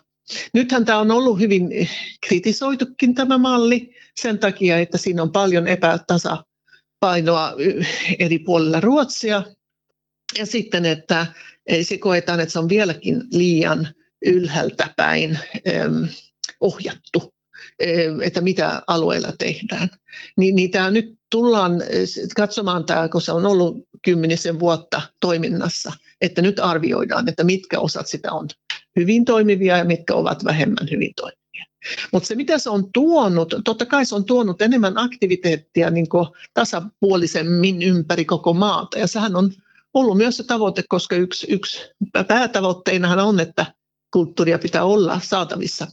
Nythän tämä on ollut hyvin kritisoitukin tämä malli sen takia, että siinä on paljon epätasapainoa eri puolilla Ruotsia. Ja sitten, että se koetaan, että se on vieläkin liian ylhäältä päin ohjattu, että mitä alueella tehdään. Niin, niin tämä nyt tullaan katsomaan, tämä, kun se on ollut kymmenisen vuotta toiminnassa, että nyt arvioidaan, että mitkä osat sitä on hyvin toimivia ja mitkä ovat vähemmän hyvin toimivia. Mutta se, mitä se on tuonut, totta kai se on tuonut enemmän aktiviteettia niin tasapuolisemmin ympäri koko maata. Ja sehän on ollut myös se tavoite, koska yksi, yksi päätavoitteinahan on, että kulttuuria pitää olla saatavissa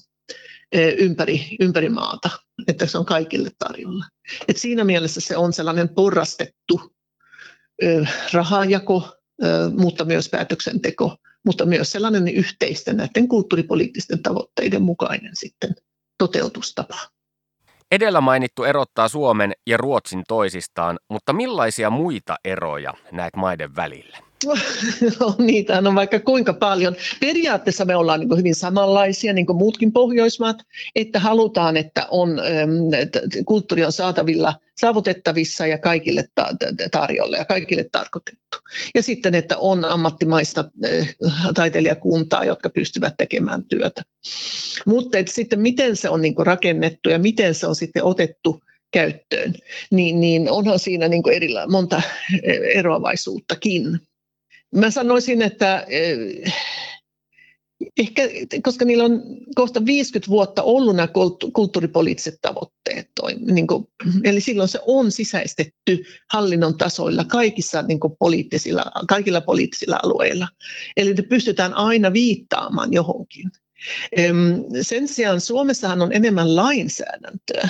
ympäri, ympäri maata, että se on kaikille tarjolla. Et siinä mielessä se on sellainen porrastettu rahajako, mutta myös päätöksenteko, mutta myös sellainen yhteisten näiden kulttuuripoliittisten tavoitteiden mukainen sitten toteutustapa. Edellä mainittu erottaa Suomen ja Ruotsin toisistaan, mutta millaisia muita eroja näet maiden välillä? No, niitä on vaikka kuinka paljon. Periaatteessa me ollaan niin hyvin samanlaisia, niin kuin muutkin Pohjoismaat, että halutaan, että on, että kulttuuri on saatavilla, saavutettavissa ja kaikille tarjolla ja kaikille tarkoitettu. Ja sitten, että on ammattimaista taiteilijakuntaa, jotka pystyvät tekemään työtä. Mutta että sitten miten se on niin rakennettu ja miten se on sitten otettu käyttöön, niin, niin onhan siinä niin erillä, monta eroavaisuuttakin. Mä sanoisin, että eh, ehkä, koska niillä on kohta 50 vuotta ollut nämä kulttuuripoliittiset tavoitteet, niin kuin, eli silloin se on sisäistetty hallinnon tasoilla kaikissa niin kuin poliittisilla, kaikilla poliittisilla alueilla. Eli ne pystytään aina viittaamaan johonkin. Sen sijaan Suomessahan on enemmän lainsäädäntöä.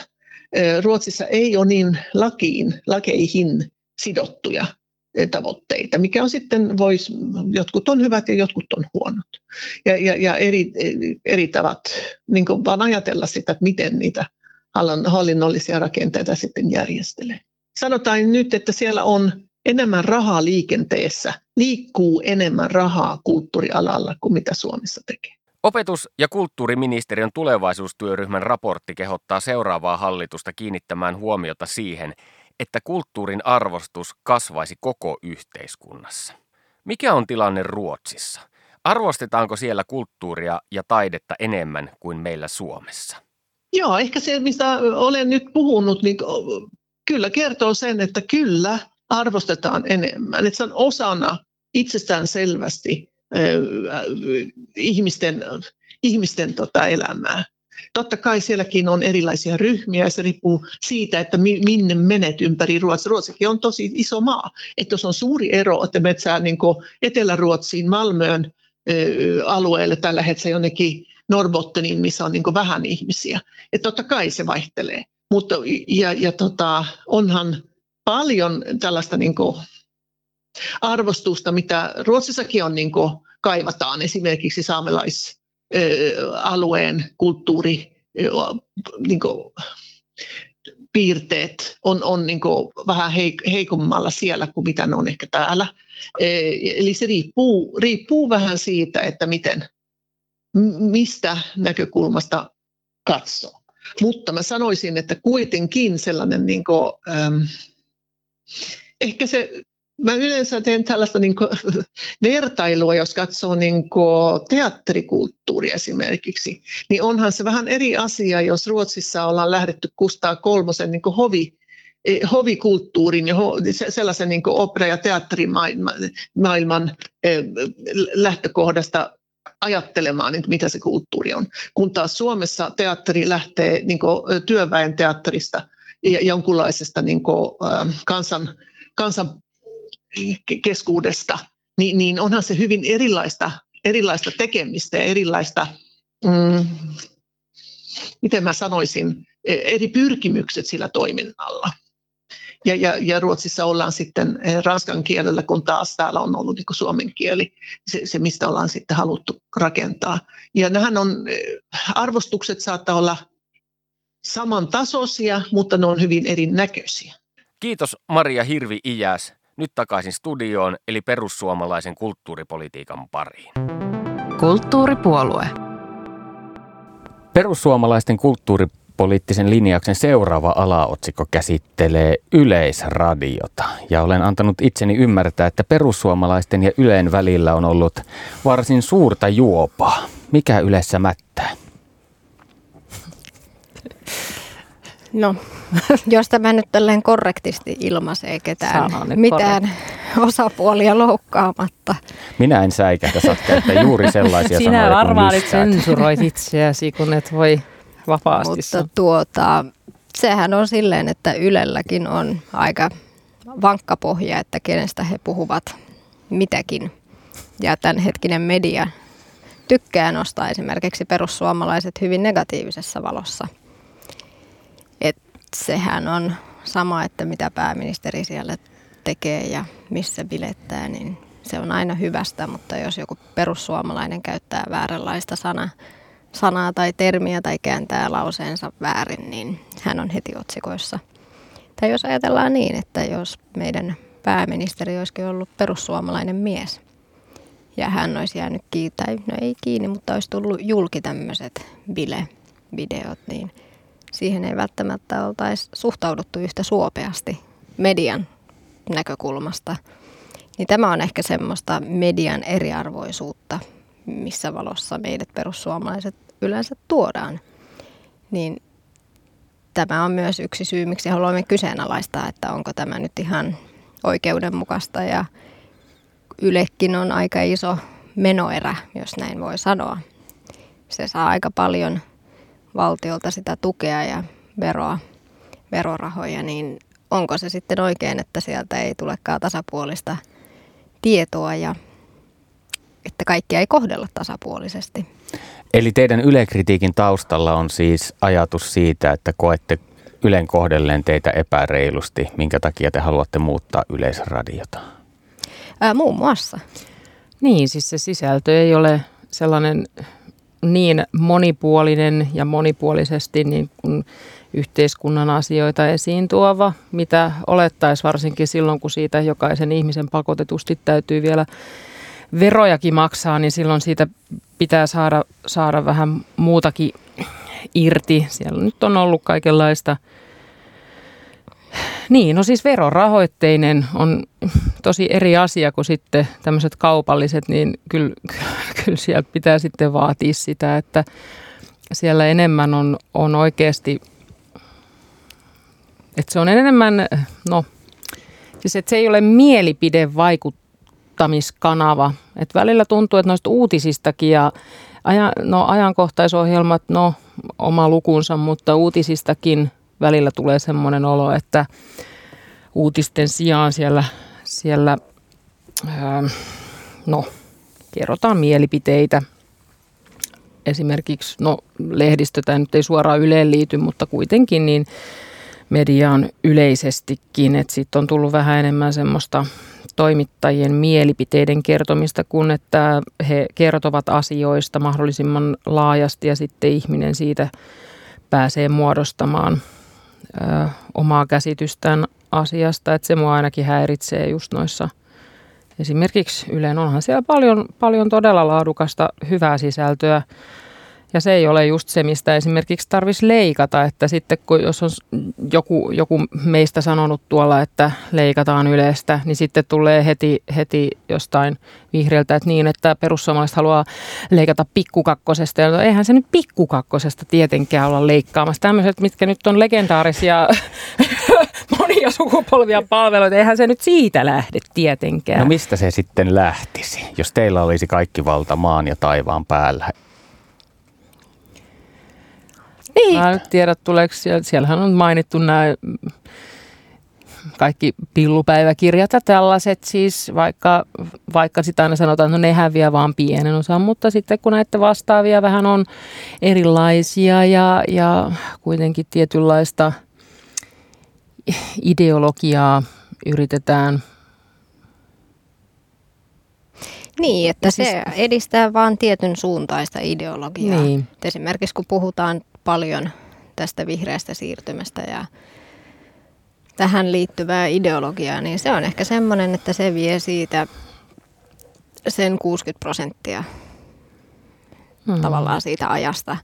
Ruotsissa ei ole niin lakiin, lakeihin sidottuja tavoitteita, mikä on sitten, vois, jotkut on hyvät ja jotkut on huonot. Ja, ja, ja eri, eri tavat, niin vaan ajatella sitä, että miten niitä hallinnollisia rakenteita sitten järjestelee. Sanotaan nyt, että siellä on enemmän rahaa liikenteessä, liikkuu enemmän rahaa kulttuurialalla kuin mitä Suomessa tekee. Opetus- ja kulttuuriministeriön tulevaisuustyöryhmän raportti kehottaa seuraavaa hallitusta kiinnittämään huomiota siihen, että kulttuurin arvostus kasvaisi koko yhteiskunnassa. Mikä on tilanne Ruotsissa? Arvostetaanko siellä kulttuuria ja taidetta enemmän kuin meillä Suomessa? Joo, ehkä se, mistä olen nyt puhunut, niin kyllä kertoo sen, että kyllä arvostetaan enemmän. Että se on osana itsestään selvästi ihmisten, ihmisten tota elämää. Totta kai sielläkin on erilaisia ryhmiä ja se riippuu siitä, että minne menet ympäri Ruotsia. Ruotsikin on tosi iso maa. Että jos on suuri ero, että metsää niin Etelä-Ruotsiin, Malmöön alueelle tällä hetkellä jonnekin Norbotteniin, missä on niin vähän ihmisiä. Että totta kai se vaihtelee. Mutta ja, ja tota, onhan paljon tällaista niin arvostusta, mitä Ruotsissakin on niin kaivataan esimerkiksi saamelaisalueen kulttuuri niin piirteet on, on niin vähän heikommalla siellä kuin mitä ne on ehkä täällä. Eli se riippuu, riippuu vähän siitä, että miten, mistä näkökulmasta katsoo. Mutta mä sanoisin, että kuitenkin sellainen niin kuin, ähm, ehkä se Mä yleensä teen tällaista niin kuin, vertailua, jos katsoo niin kuin, teatterikulttuuri esimerkiksi, niin onhan se vähän eri asia, jos Ruotsissa ollaan lähdetty Kustaa kolmosen niin hovi, e, hovikulttuurin ja sellaisen niin opera- ja teatterimaailman e, lähtökohdasta ajattelemaan, että mitä se kulttuuri on. Kun taas Suomessa teatteri lähtee niin työväen teatterista ja jonkunlaisesta niin kuin, kansan, kansan keskuudesta, niin, niin onhan se hyvin erilaista, erilaista tekemistä ja erilaista, mm, miten mä sanoisin, e, eri pyrkimykset sillä toiminnalla. Ja, ja, ja Ruotsissa ollaan sitten e, ranskan kielellä, kun taas täällä on ollut niin suomen kieli, se, se mistä ollaan sitten haluttu rakentaa. Ja nämähän on, e, arvostukset saattaa olla samantasoisia, mutta ne on hyvin erinäköisiä. Kiitos Maria Hirvi Ijäs. Nyt takaisin studioon, eli perussuomalaisen kulttuuripolitiikan pariin. Kulttuuripuolue. Perussuomalaisten kulttuuripoliittisen linjauksen seuraava alaotsikko käsittelee yleisradiota. Ja olen antanut itseni ymmärtää, että perussuomalaisten ja Yleen välillä on ollut varsin suurta juopaa. Mikä Ylessä mättää? No, jos tämä nyt tälleen korrektisti ilmaisee ketään mitään korrekti. osapuolia loukkaamatta. Minä en säikähtä, saat käyttää juuri sellaisia Sinä sanoja varmaan nyt sensuroit itseäsi, kun et voi vapaasti Mutta tuota, sehän on silleen, että Ylelläkin on aika vankka pohja, että kenestä he puhuvat mitäkin. Ja tämänhetkinen media tykkää nostaa esimerkiksi perussuomalaiset hyvin negatiivisessa valossa – sehän on sama, että mitä pääministeri siellä tekee ja missä bilettää, niin se on aina hyvästä, mutta jos joku perussuomalainen käyttää vääränlaista sana, sanaa tai termiä tai kääntää lauseensa väärin, niin hän on heti otsikoissa. Tai jos ajatellaan niin, että jos meidän pääministeri olisikin ollut perussuomalainen mies ja hän olisi jäänyt kiinni, tai no ei kiinni, mutta olisi tullut julki tämmöiset bile-videot, niin – siihen ei välttämättä oltaisi suhtauduttu yhtä suopeasti median näkökulmasta. Niin tämä on ehkä semmoista median eriarvoisuutta, missä valossa meidät perussuomalaiset yleensä tuodaan. Niin tämä on myös yksi syy, miksi haluamme kyseenalaistaa, että onko tämä nyt ihan oikeudenmukaista ja Ylekin on aika iso menoerä, jos näin voi sanoa. Se saa aika paljon valtiolta sitä tukea ja veroa, verorahoja, niin onko se sitten oikein, että sieltä ei tulekaan tasapuolista tietoa ja että kaikkia ei kohdella tasapuolisesti. Eli teidän ylekritiikin taustalla on siis ajatus siitä, että koette Ylen kohdelleen teitä epäreilusti? Minkä takia te haluatte muuttaa yleisradiota? Ää, muun muassa. Niin, siis se sisältö ei ole sellainen niin monipuolinen ja monipuolisesti niin kuin yhteiskunnan asioita esiin tuova, mitä olettaisi varsinkin silloin, kun siitä jokaisen ihmisen pakotetusti täytyy vielä verojakin maksaa, niin silloin siitä pitää saada, saada vähän muutakin irti. Siellä nyt on ollut kaikenlaista. Niin, no siis verorahoitteinen on tosi eri asia kuin sitten tämmöiset kaupalliset, niin kyllä, kyllä siellä pitää sitten vaatia sitä, että siellä enemmän on, on oikeasti, että se on enemmän, no siis että se ei ole mielipidevaikuttamiskanava. Että välillä tuntuu, että noista uutisistakin ja no, ajankohtaisohjelmat, no oma lukunsa, mutta uutisistakin välillä tulee semmoinen olo, että uutisten sijaan siellä, siellä ää, no, kerrotaan mielipiteitä. Esimerkiksi, no lehdistö, tämä nyt ei suoraan Yleen liity, mutta kuitenkin niin mediaan yleisestikin, että sitten on tullut vähän enemmän semmoista toimittajien mielipiteiden kertomista, kun että he kertovat asioista mahdollisimman laajasti ja sitten ihminen siitä pääsee muodostamaan ö, omaa käsitystään asiasta. Että se mua ainakin häiritsee just noissa esimerkiksi Ylen onhan siellä paljon, paljon todella laadukasta hyvää sisältöä ja se ei ole just se, mistä esimerkiksi tarvitsisi leikata, että sitten kun jos on joku, joku meistä sanonut tuolla, että leikataan yleistä, niin sitten tulee heti, heti jostain vihreältä, että niin, että perussuomalaiset haluaa leikata pikkukakkosesta. Ja eihän se nyt pikkukakkosesta tietenkään olla leikkaamassa. Tämmöiset, mitkä nyt on legendaarisia monia sukupolvia palveluita, eihän se nyt siitä lähde tietenkään. No mistä se sitten lähtisi, jos teillä olisi kaikki valta maan ja taivaan päällä? Niin. Mä en tiedä, tuleeko siellä, siellähän on mainittu nämä kaikki pillupäiväkirjat ja tällaiset siis, vaikka, vaikka sitä aina sanotaan, että no ne häviää vaan pienen osan, mutta sitten kun näitä vastaavia vähän on erilaisia ja, ja kuitenkin tietynlaista ideologiaa yritetään niin, että siis, se edistää vain tietyn suuntaista ideologiaa. Niin. Esimerkiksi kun puhutaan paljon tästä vihreästä siirtymästä ja tähän liittyvää ideologiaa, niin se on ehkä semmoinen, että se vie siitä sen 60 prosenttia hmm. tavallaan siitä ajasta.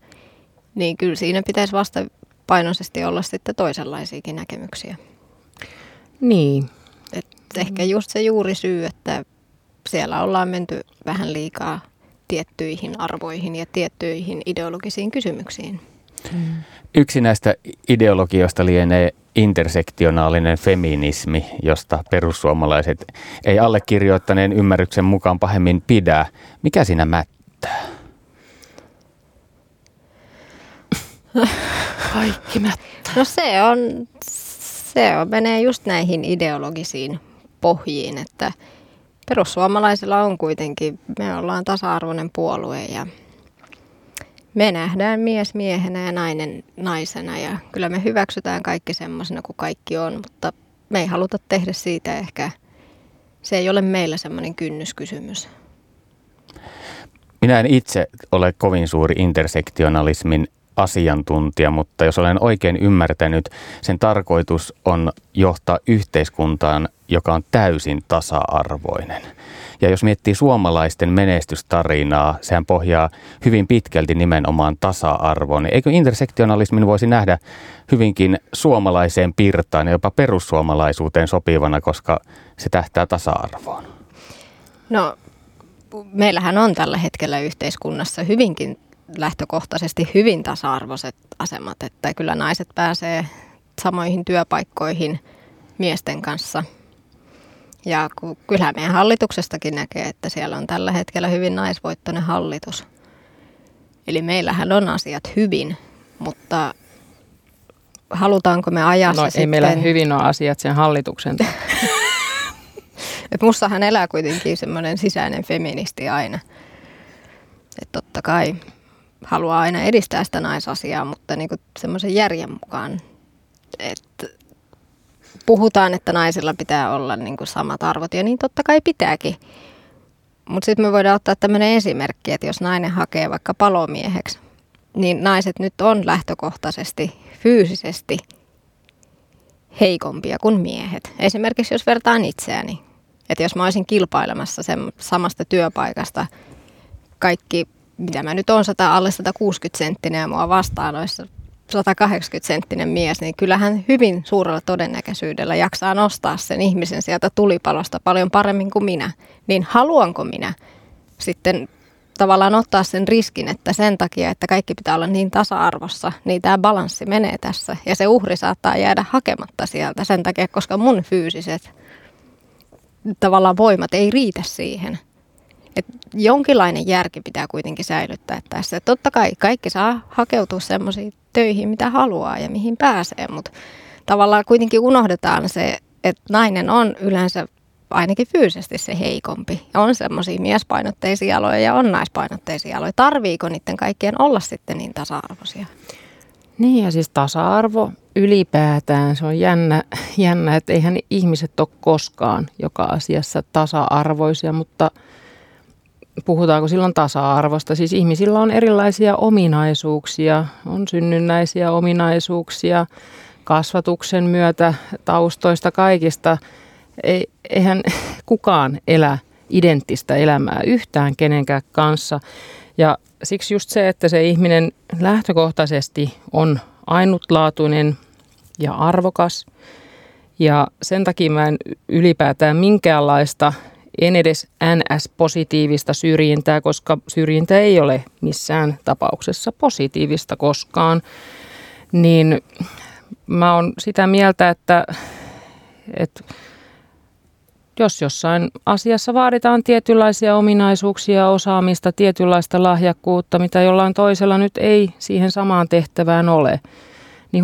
Niin kyllä siinä pitäisi vasta painoisesti olla sitten toisenlaisiakin näkemyksiä. Niin. Et ehkä just se juuri syy, että siellä ollaan menty vähän liikaa tiettyihin arvoihin ja tiettyihin ideologisiin kysymyksiin. Yksi näistä ideologioista lienee intersektionaalinen feminismi, josta perussuomalaiset ei allekirjoittaneen ymmärryksen mukaan pahemmin pidä. Mikä siinä mättää? Kaikki mättää. No se on, se on, menee just näihin ideologisiin pohjiin, että perussuomalaisilla on kuitenkin, me ollaan tasa-arvoinen puolue ja me nähdään mies miehenä ja nainen naisena ja kyllä me hyväksytään kaikki semmoisena kuin kaikki on, mutta me ei haluta tehdä siitä ehkä, se ei ole meillä semmoinen kynnyskysymys. Minä en itse ole kovin suuri intersektionalismin asiantuntija, mutta jos olen oikein ymmärtänyt, sen tarkoitus on johtaa yhteiskuntaan, joka on täysin tasa-arvoinen. Ja jos miettii suomalaisten menestystarinaa, sehän pohjaa hyvin pitkälti nimenomaan tasa-arvoon. Eikö intersektionalismin voisi nähdä hyvinkin suomalaiseen pirtaan ja jopa perussuomalaisuuteen sopivana, koska se tähtää tasa-arvoon? No, meillähän on tällä hetkellä yhteiskunnassa hyvinkin lähtökohtaisesti hyvin tasa-arvoiset asemat, että kyllä naiset pääsee samoihin työpaikkoihin miesten kanssa – ja kyllähän meidän hallituksestakin näkee, että siellä on tällä hetkellä hyvin naisvoittoinen hallitus. Eli meillähän on asiat hyvin, mutta halutaanko me ajassa no, ei sitten... meillä hyvin ole asiat sen hallituksen Et mussahan elää kuitenkin semmoinen sisäinen feministi aina. Että totta kai haluaa aina edistää sitä naisasiaa, mutta niin semmoisen järjen mukaan että puhutaan, että naisilla pitää olla niin kuin samat arvot ja niin totta kai pitääkin. Mutta sitten me voidaan ottaa tämmöinen esimerkki, että jos nainen hakee vaikka palomieheksi, niin naiset nyt on lähtökohtaisesti fyysisesti heikompia kuin miehet. Esimerkiksi jos vertaan itseäni. Että jos mä olisin kilpailemassa sen samasta työpaikasta kaikki, mitä mä nyt on, 100, alle 160 senttinen ja mua vastaan olisi 180 senttinen mies, niin kyllähän hyvin suurella todennäköisyydellä jaksaa nostaa sen ihmisen sieltä tulipalosta paljon paremmin kuin minä. Niin haluanko minä sitten tavallaan ottaa sen riskin, että sen takia, että kaikki pitää olla niin tasa-arvossa, niin tämä balanssi menee tässä. Ja se uhri saattaa jäädä hakematta sieltä sen takia, koska mun fyysiset tavallaan voimat ei riitä siihen. Et jonkinlainen järki pitää kuitenkin säilyttää tässä. Totta kai kaikki saa hakeutua semmoisiin töihin, mitä haluaa ja mihin pääsee, mutta tavallaan kuitenkin unohdetaan se, että nainen on yleensä ainakin fyysisesti se heikompi. Ja on semmoisia miespainotteisia aloja ja on naispainotteisia aloja. Tarviiko niiden kaikkien olla sitten niin tasa-arvoisia? Niin ja siis tasa-arvo ylipäätään, se on jännä, jännä, että eihän ihmiset ole koskaan joka asiassa tasa-arvoisia, mutta puhutaanko silloin tasa-arvosta? Siis ihmisillä on erilaisia ominaisuuksia, on synnynnäisiä ominaisuuksia, kasvatuksen myötä, taustoista, kaikista. Ei, eihän kukaan elä identtistä elämää yhtään kenenkään kanssa. Ja siksi just se, että se ihminen lähtökohtaisesti on ainutlaatuinen ja arvokas. Ja sen takia mä en ylipäätään minkäänlaista, en edes NS-positiivista syrjintää, koska syrjintä ei ole missään tapauksessa positiivista koskaan. Niin mä oon sitä mieltä, että, että jos jossain asiassa vaaditaan tietynlaisia ominaisuuksia, osaamista, tietynlaista lahjakkuutta, mitä jollain toisella nyt ei siihen samaan tehtävään ole, niin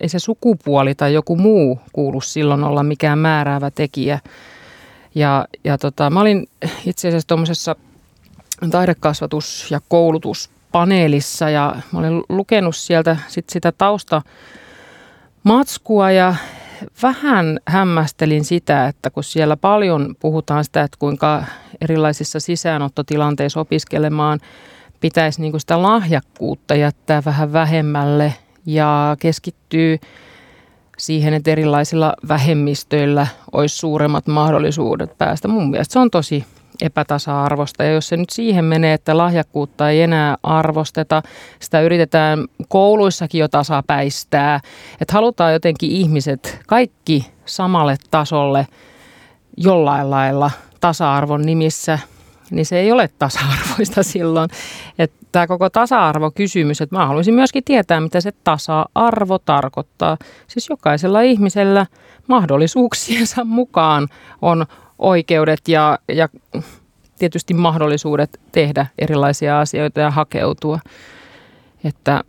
ei se sukupuoli tai joku muu kuulu silloin olla mikään määräävä tekijä. Ja, ja tota, mä olin itse asiassa tuommoisessa taidekasvatus- ja koulutuspaneelissa ja mä olin lukenut sieltä sit sitä tausta matskua ja vähän hämmästelin sitä, että kun siellä paljon puhutaan sitä, että kuinka erilaisissa sisäänottotilanteissa opiskelemaan pitäisi niin sitä lahjakkuutta jättää vähän vähemmälle ja keskittyy siihen, että erilaisilla vähemmistöillä olisi suuremmat mahdollisuudet päästä. Mun mielestä se on tosi epätasa-arvosta. Ja jos se nyt siihen menee, että lahjakkuutta ei enää arvosteta, sitä yritetään kouluissakin jo tasapäistää, että halutaan jotenkin ihmiset kaikki samalle tasolle jollain lailla tasa-arvon nimissä, niin se ei ole tasa-arvoista silloin. Tämä koko tasa-arvokysymys, että mä haluaisin myöskin tietää, mitä se tasa-arvo tarkoittaa. Siis jokaisella ihmisellä mahdollisuuksiensa mukaan on oikeudet ja, ja tietysti mahdollisuudet tehdä erilaisia asioita ja hakeutua. Että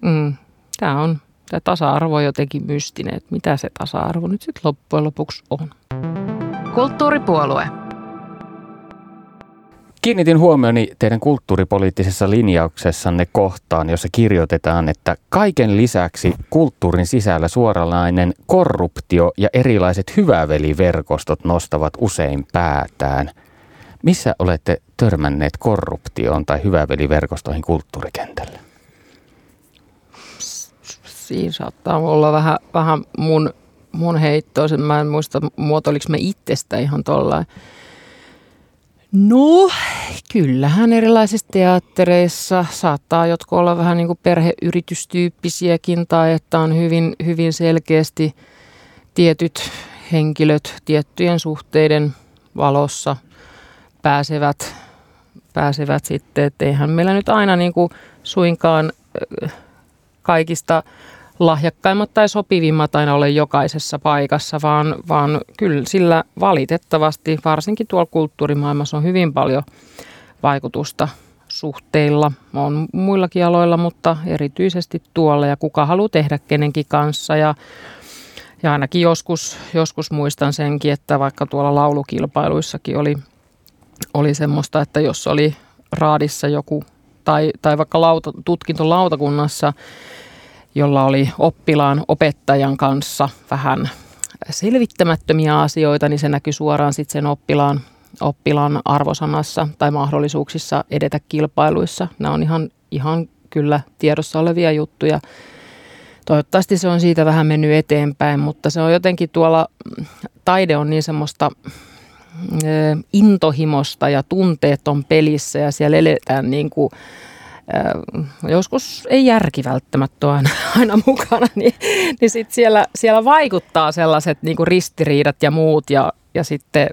mm, tämä on tämä tasa-arvo jotenkin mystinen, että mitä se tasa-arvo nyt sitten loppujen lopuksi on. Kulttuuripuolue. Kiinnitin huomioni teidän kulttuuripoliittisessa linjauksessanne kohtaan, jossa kirjoitetaan, että kaiken lisäksi kulttuurin sisällä suoranainen korruptio ja erilaiset hyväveliverkostot nostavat usein päätään. Missä olette törmänneet korruptioon tai hyväveliverkostoihin kulttuurikentällä? Siinä saattaa olla vähän, vähän mun, mun heittoa. Mä en muista, muotoiliko me itsestä ihan tuollain No, kyllähän erilaisissa teattereissa saattaa jotkut olla vähän niin kuin perheyritystyyppisiäkin tai että on hyvin, hyvin selkeästi tietyt henkilöt tiettyjen suhteiden valossa pääsevät, pääsevät sitten, että eihän meillä nyt aina niin kuin suinkaan kaikista lahjakkaimmat tai sopivimmat aina ole jokaisessa paikassa, vaan, vaan kyllä sillä valitettavasti, varsinkin tuolla kulttuurimaailmassa on hyvin paljon vaikutusta suhteilla. On muillakin aloilla, mutta erityisesti tuolla ja kuka haluaa tehdä kenenkin kanssa. Ja, ja ainakin joskus, joskus muistan senkin, että vaikka tuolla laulukilpailuissakin oli, oli semmoista, että jos oli raadissa joku tai, tai vaikka lauta, tutkintolautakunnassa jolla oli oppilaan opettajan kanssa vähän selvittämättömiä asioita, niin se näkyy suoraan sitten sen oppilaan, oppilaan arvosanassa tai mahdollisuuksissa edetä kilpailuissa. Nämä on ihan, ihan kyllä tiedossa olevia juttuja. Toivottavasti se on siitä vähän mennyt eteenpäin, mutta se on jotenkin tuolla, taide on niin semmoista intohimosta ja tunteet on pelissä ja siellä eletään niin kuin, joskus ei järki välttämättä ole aina, aina mukana, niin, niin sit siellä, siellä vaikuttaa sellaiset niin kuin ristiriidat ja muut ja, ja sitten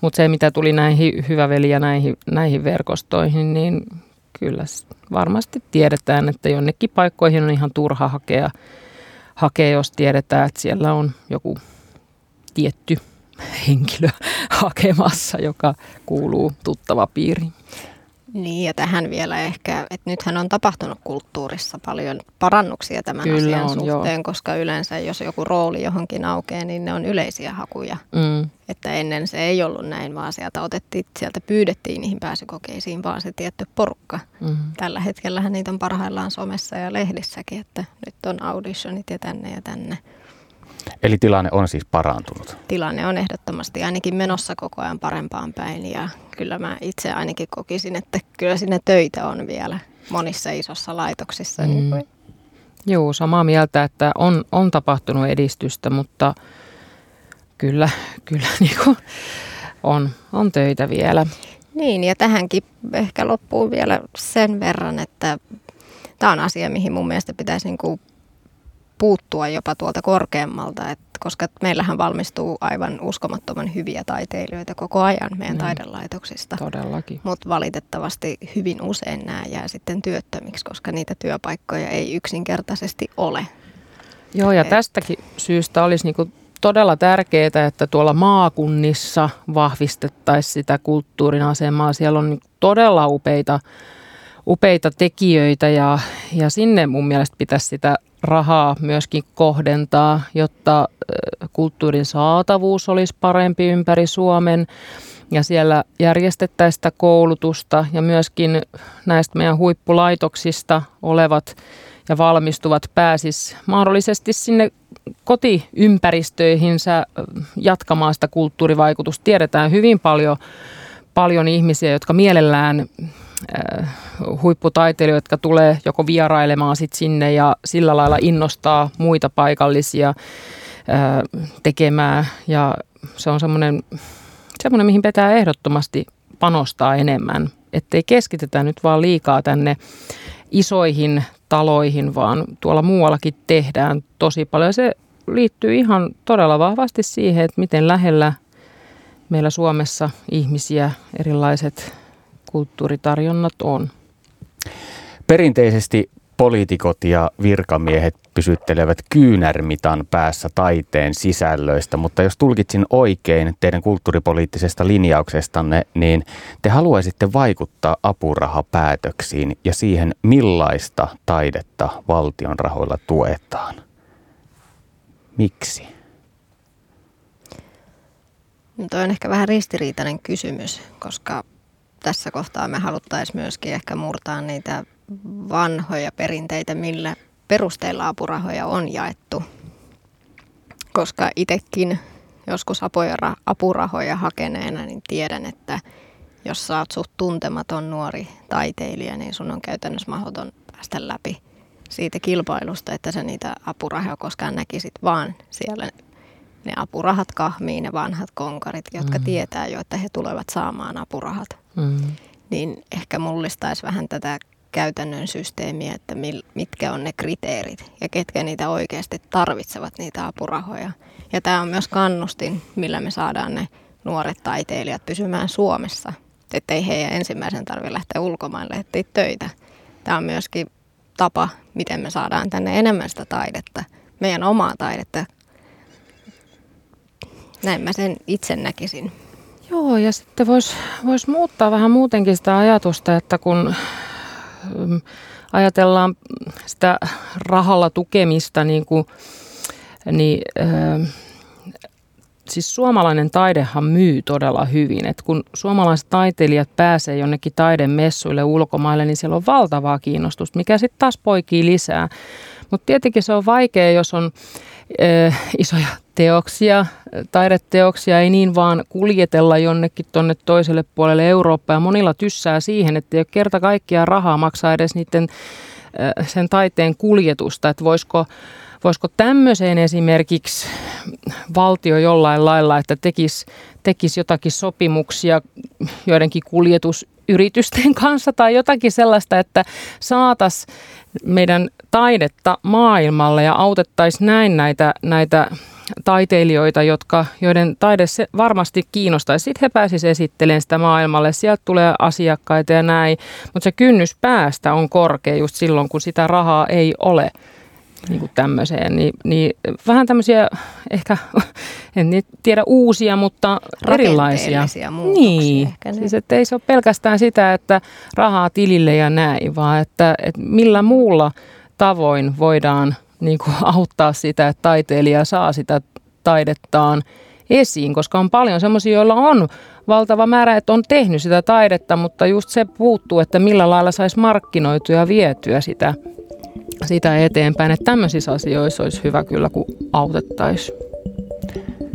mutta se, mitä tuli näihin hyvä veli ja näihin, näihin verkostoihin, niin kyllä varmasti tiedetään, että jonnekin paikkoihin on ihan turha hakea, hakea jos tiedetään, että siellä on joku tietty henkilö hakemassa, joka kuuluu tuttava piiriin. Niin ja tähän vielä ehkä, että nythän on tapahtunut kulttuurissa paljon parannuksia tämän Kyllä asian on, suhteen, joo. koska yleensä jos joku rooli johonkin aukeaa, niin ne on yleisiä hakuja. Mm. Että ennen se ei ollut näin, vaan sieltä otettiin, sieltä pyydettiin niihin pääsykokeisiin vaan se tietty porukka. Mm. Tällä hetkellähän niitä on parhaillaan somessa ja lehdissäkin, että nyt on auditionit ja tänne ja tänne. Eli tilanne on siis parantunut. Tilanne on ehdottomasti ainakin menossa koko ajan parempaan päin ja kyllä mä itse ainakin kokisin, että kyllä sinne töitä on vielä monissa isossa laitoksissa. Mm. Niin kuin Joo, samaa mieltä, että on, on tapahtunut edistystä, mutta kyllä, kyllä niin kuin on, on töitä vielä. Niin, ja tähänkin ehkä loppuu vielä sen verran, että tämä on asia, mihin mun mielestä pitäisi niin kuin puuttua jopa tuolta korkeammalta, että koska meillähän valmistuu aivan uskomattoman hyviä taiteilijoita koko ajan meidän Niin. taidelaitoksista. Todellakin. Mutta valitettavasti hyvin usein nämä jää sitten työttömiksi, koska niitä työpaikkoja ei yksinkertaisesti ole. Joo, ja Et- tästäkin syystä olisi niin todella tärkeää, että tuolla maakunnissa vahvistettaisiin sitä kulttuurin asemaa. Siellä on niin todella upeita, upeita tekijöitä ja, ja sinne mun mielestä pitäisi sitä rahaa myöskin kohdentaa, jotta kulttuurin saatavuus olisi parempi ympäri Suomen ja siellä järjestettäisiin sitä koulutusta ja myöskin näistä meidän huippulaitoksista olevat ja valmistuvat pääsis mahdollisesti sinne kotiympäristöihinsä jatkamaan sitä kulttuurivaikutusta. Tiedetään hyvin paljon, paljon ihmisiä, jotka mielellään huipputaiteilijoita, jotka tulee joko vierailemaan sit sinne ja sillä lailla innostaa muita paikallisia äh, tekemään. Ja se on semmoinen, semmoinen, mihin pitää ehdottomasti panostaa enemmän. Ettei keskitetä nyt vaan liikaa tänne isoihin taloihin, vaan tuolla muuallakin tehdään tosi paljon. Se liittyy ihan todella vahvasti siihen, että miten lähellä meillä Suomessa ihmisiä erilaiset kulttuuritarjonnat on. Perinteisesti poliitikot ja virkamiehet pysyttelevät kyynärmitan päässä taiteen sisällöistä, mutta jos tulkitsin oikein teidän kulttuuripoliittisesta linjauksestanne, niin te haluaisitte vaikuttaa apurahapäätöksiin ja siihen, millaista taidetta valtion rahoilla tuetaan. Miksi? No toi on ehkä vähän ristiriitainen kysymys, koska tässä kohtaa me haluttaisiin myöskin ehkä murtaa niitä vanhoja perinteitä, millä perusteilla apurahoja on jaettu. Koska itsekin joskus apoja- apurahoja hakeneena, niin tiedän, että jos sä oot suht tuntematon nuori taiteilija, niin sun on käytännössä mahdoton päästä läpi siitä kilpailusta, että sä niitä apurahoja koskaan näkisit, vaan siellä ne apurahat kahmii, ne vanhat konkarit, jotka Mm. tietää jo, että he tulevat saamaan apurahat. Mm. Niin ehkä mullistaisi vähän tätä käytännön systeemiä, että mitkä on ne kriteerit ja ketkä niitä oikeasti tarvitsevat niitä apurahoja. Ja tämä on myös kannustin, millä me saadaan ne nuoret taiteilijat pysymään Suomessa, ettei heidän ensimmäisen tarvitse lähteä ulkomaille etsiä töitä. Tämä on myöskin tapa, miten me saadaan tänne enemmän sitä taidetta, meidän omaa taidetta. Näin mä sen itse näkisin. Joo, ja sitten voisi vois muuttaa vähän muutenkin sitä ajatusta, että kun mm, ajatellaan sitä rahalla tukemista, niin, kuin, niin ö, siis suomalainen taidehan myy todella hyvin. Et kun suomalaiset taiteilijat pääsee jonnekin taidemessuille ulkomaille, niin siellä on valtavaa kiinnostusta, mikä sitten taas poikii lisää. Mutta tietenkin se on vaikea, jos on ö, isoja teoksia, taideteoksia, ei niin vaan kuljetella jonnekin tuonne toiselle puolelle Eurooppaa. Ja monilla tyssää siihen, että ei ole kerta kaikkiaan rahaa maksaa edes niiden sen taiteen kuljetusta, että voisiko Voisiko tämmöiseen esimerkiksi valtio jollain lailla, että tekisi, tekisi jotakin sopimuksia joidenkin kuljetusyritysten kanssa tai jotakin sellaista, että saataisiin meidän taidetta maailmalle ja autettaisiin näin näitä, näitä taiteilijoita, jotka, joiden taide se varmasti kiinnostaisi. Sitten he pääsisivät esittelemään sitä maailmalle. Sieltä tulee asiakkaita ja näin. Mutta se kynnys päästä on korkea just silloin, kun sitä rahaa ei ole niin kuin tämmöiseen, niin, niin vähän tämmöisiä ehkä, en tiedä uusia, mutta erilaisia. Niin, ehkä, siis että ei se ole pelkästään sitä, että rahaa tilille ja näin, vaan että, että millä muulla tavoin voidaan niin kuin auttaa sitä, että taiteilija saa sitä taidettaan esiin, koska on paljon semmoisia, joilla on valtava määrä, että on tehnyt sitä taidetta, mutta just se puuttuu, että millä lailla saisi markkinoitua ja vietyä sitä sitä eteenpäin. Että tämmöisissä asioissa olisi hyvä kyllä, kun autettaisiin.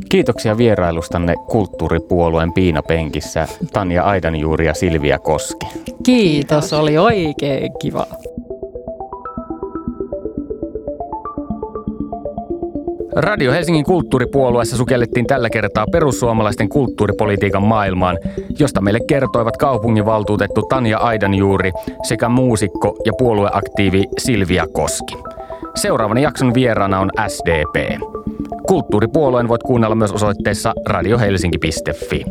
Kiitoksia vierailustanne kulttuuripuolueen piinapenkissä Tanja Aidanjuuri ja Silvia Koski. Kiitos, Kiitos. oli oikein kiva. Radio Helsingin kulttuuripuolueessa sukellettiin tällä kertaa perussuomalaisten kulttuuripolitiikan maailmaan, josta meille kertoivat kaupunginvaltuutettu Tanja Aidanjuuri sekä muusikko ja puolueaktiivi Silvia Koski. Seuraavan jakson vieraana on SDP. Kulttuuripuolueen voit kuunnella myös osoitteessa radiohelsinki.fi.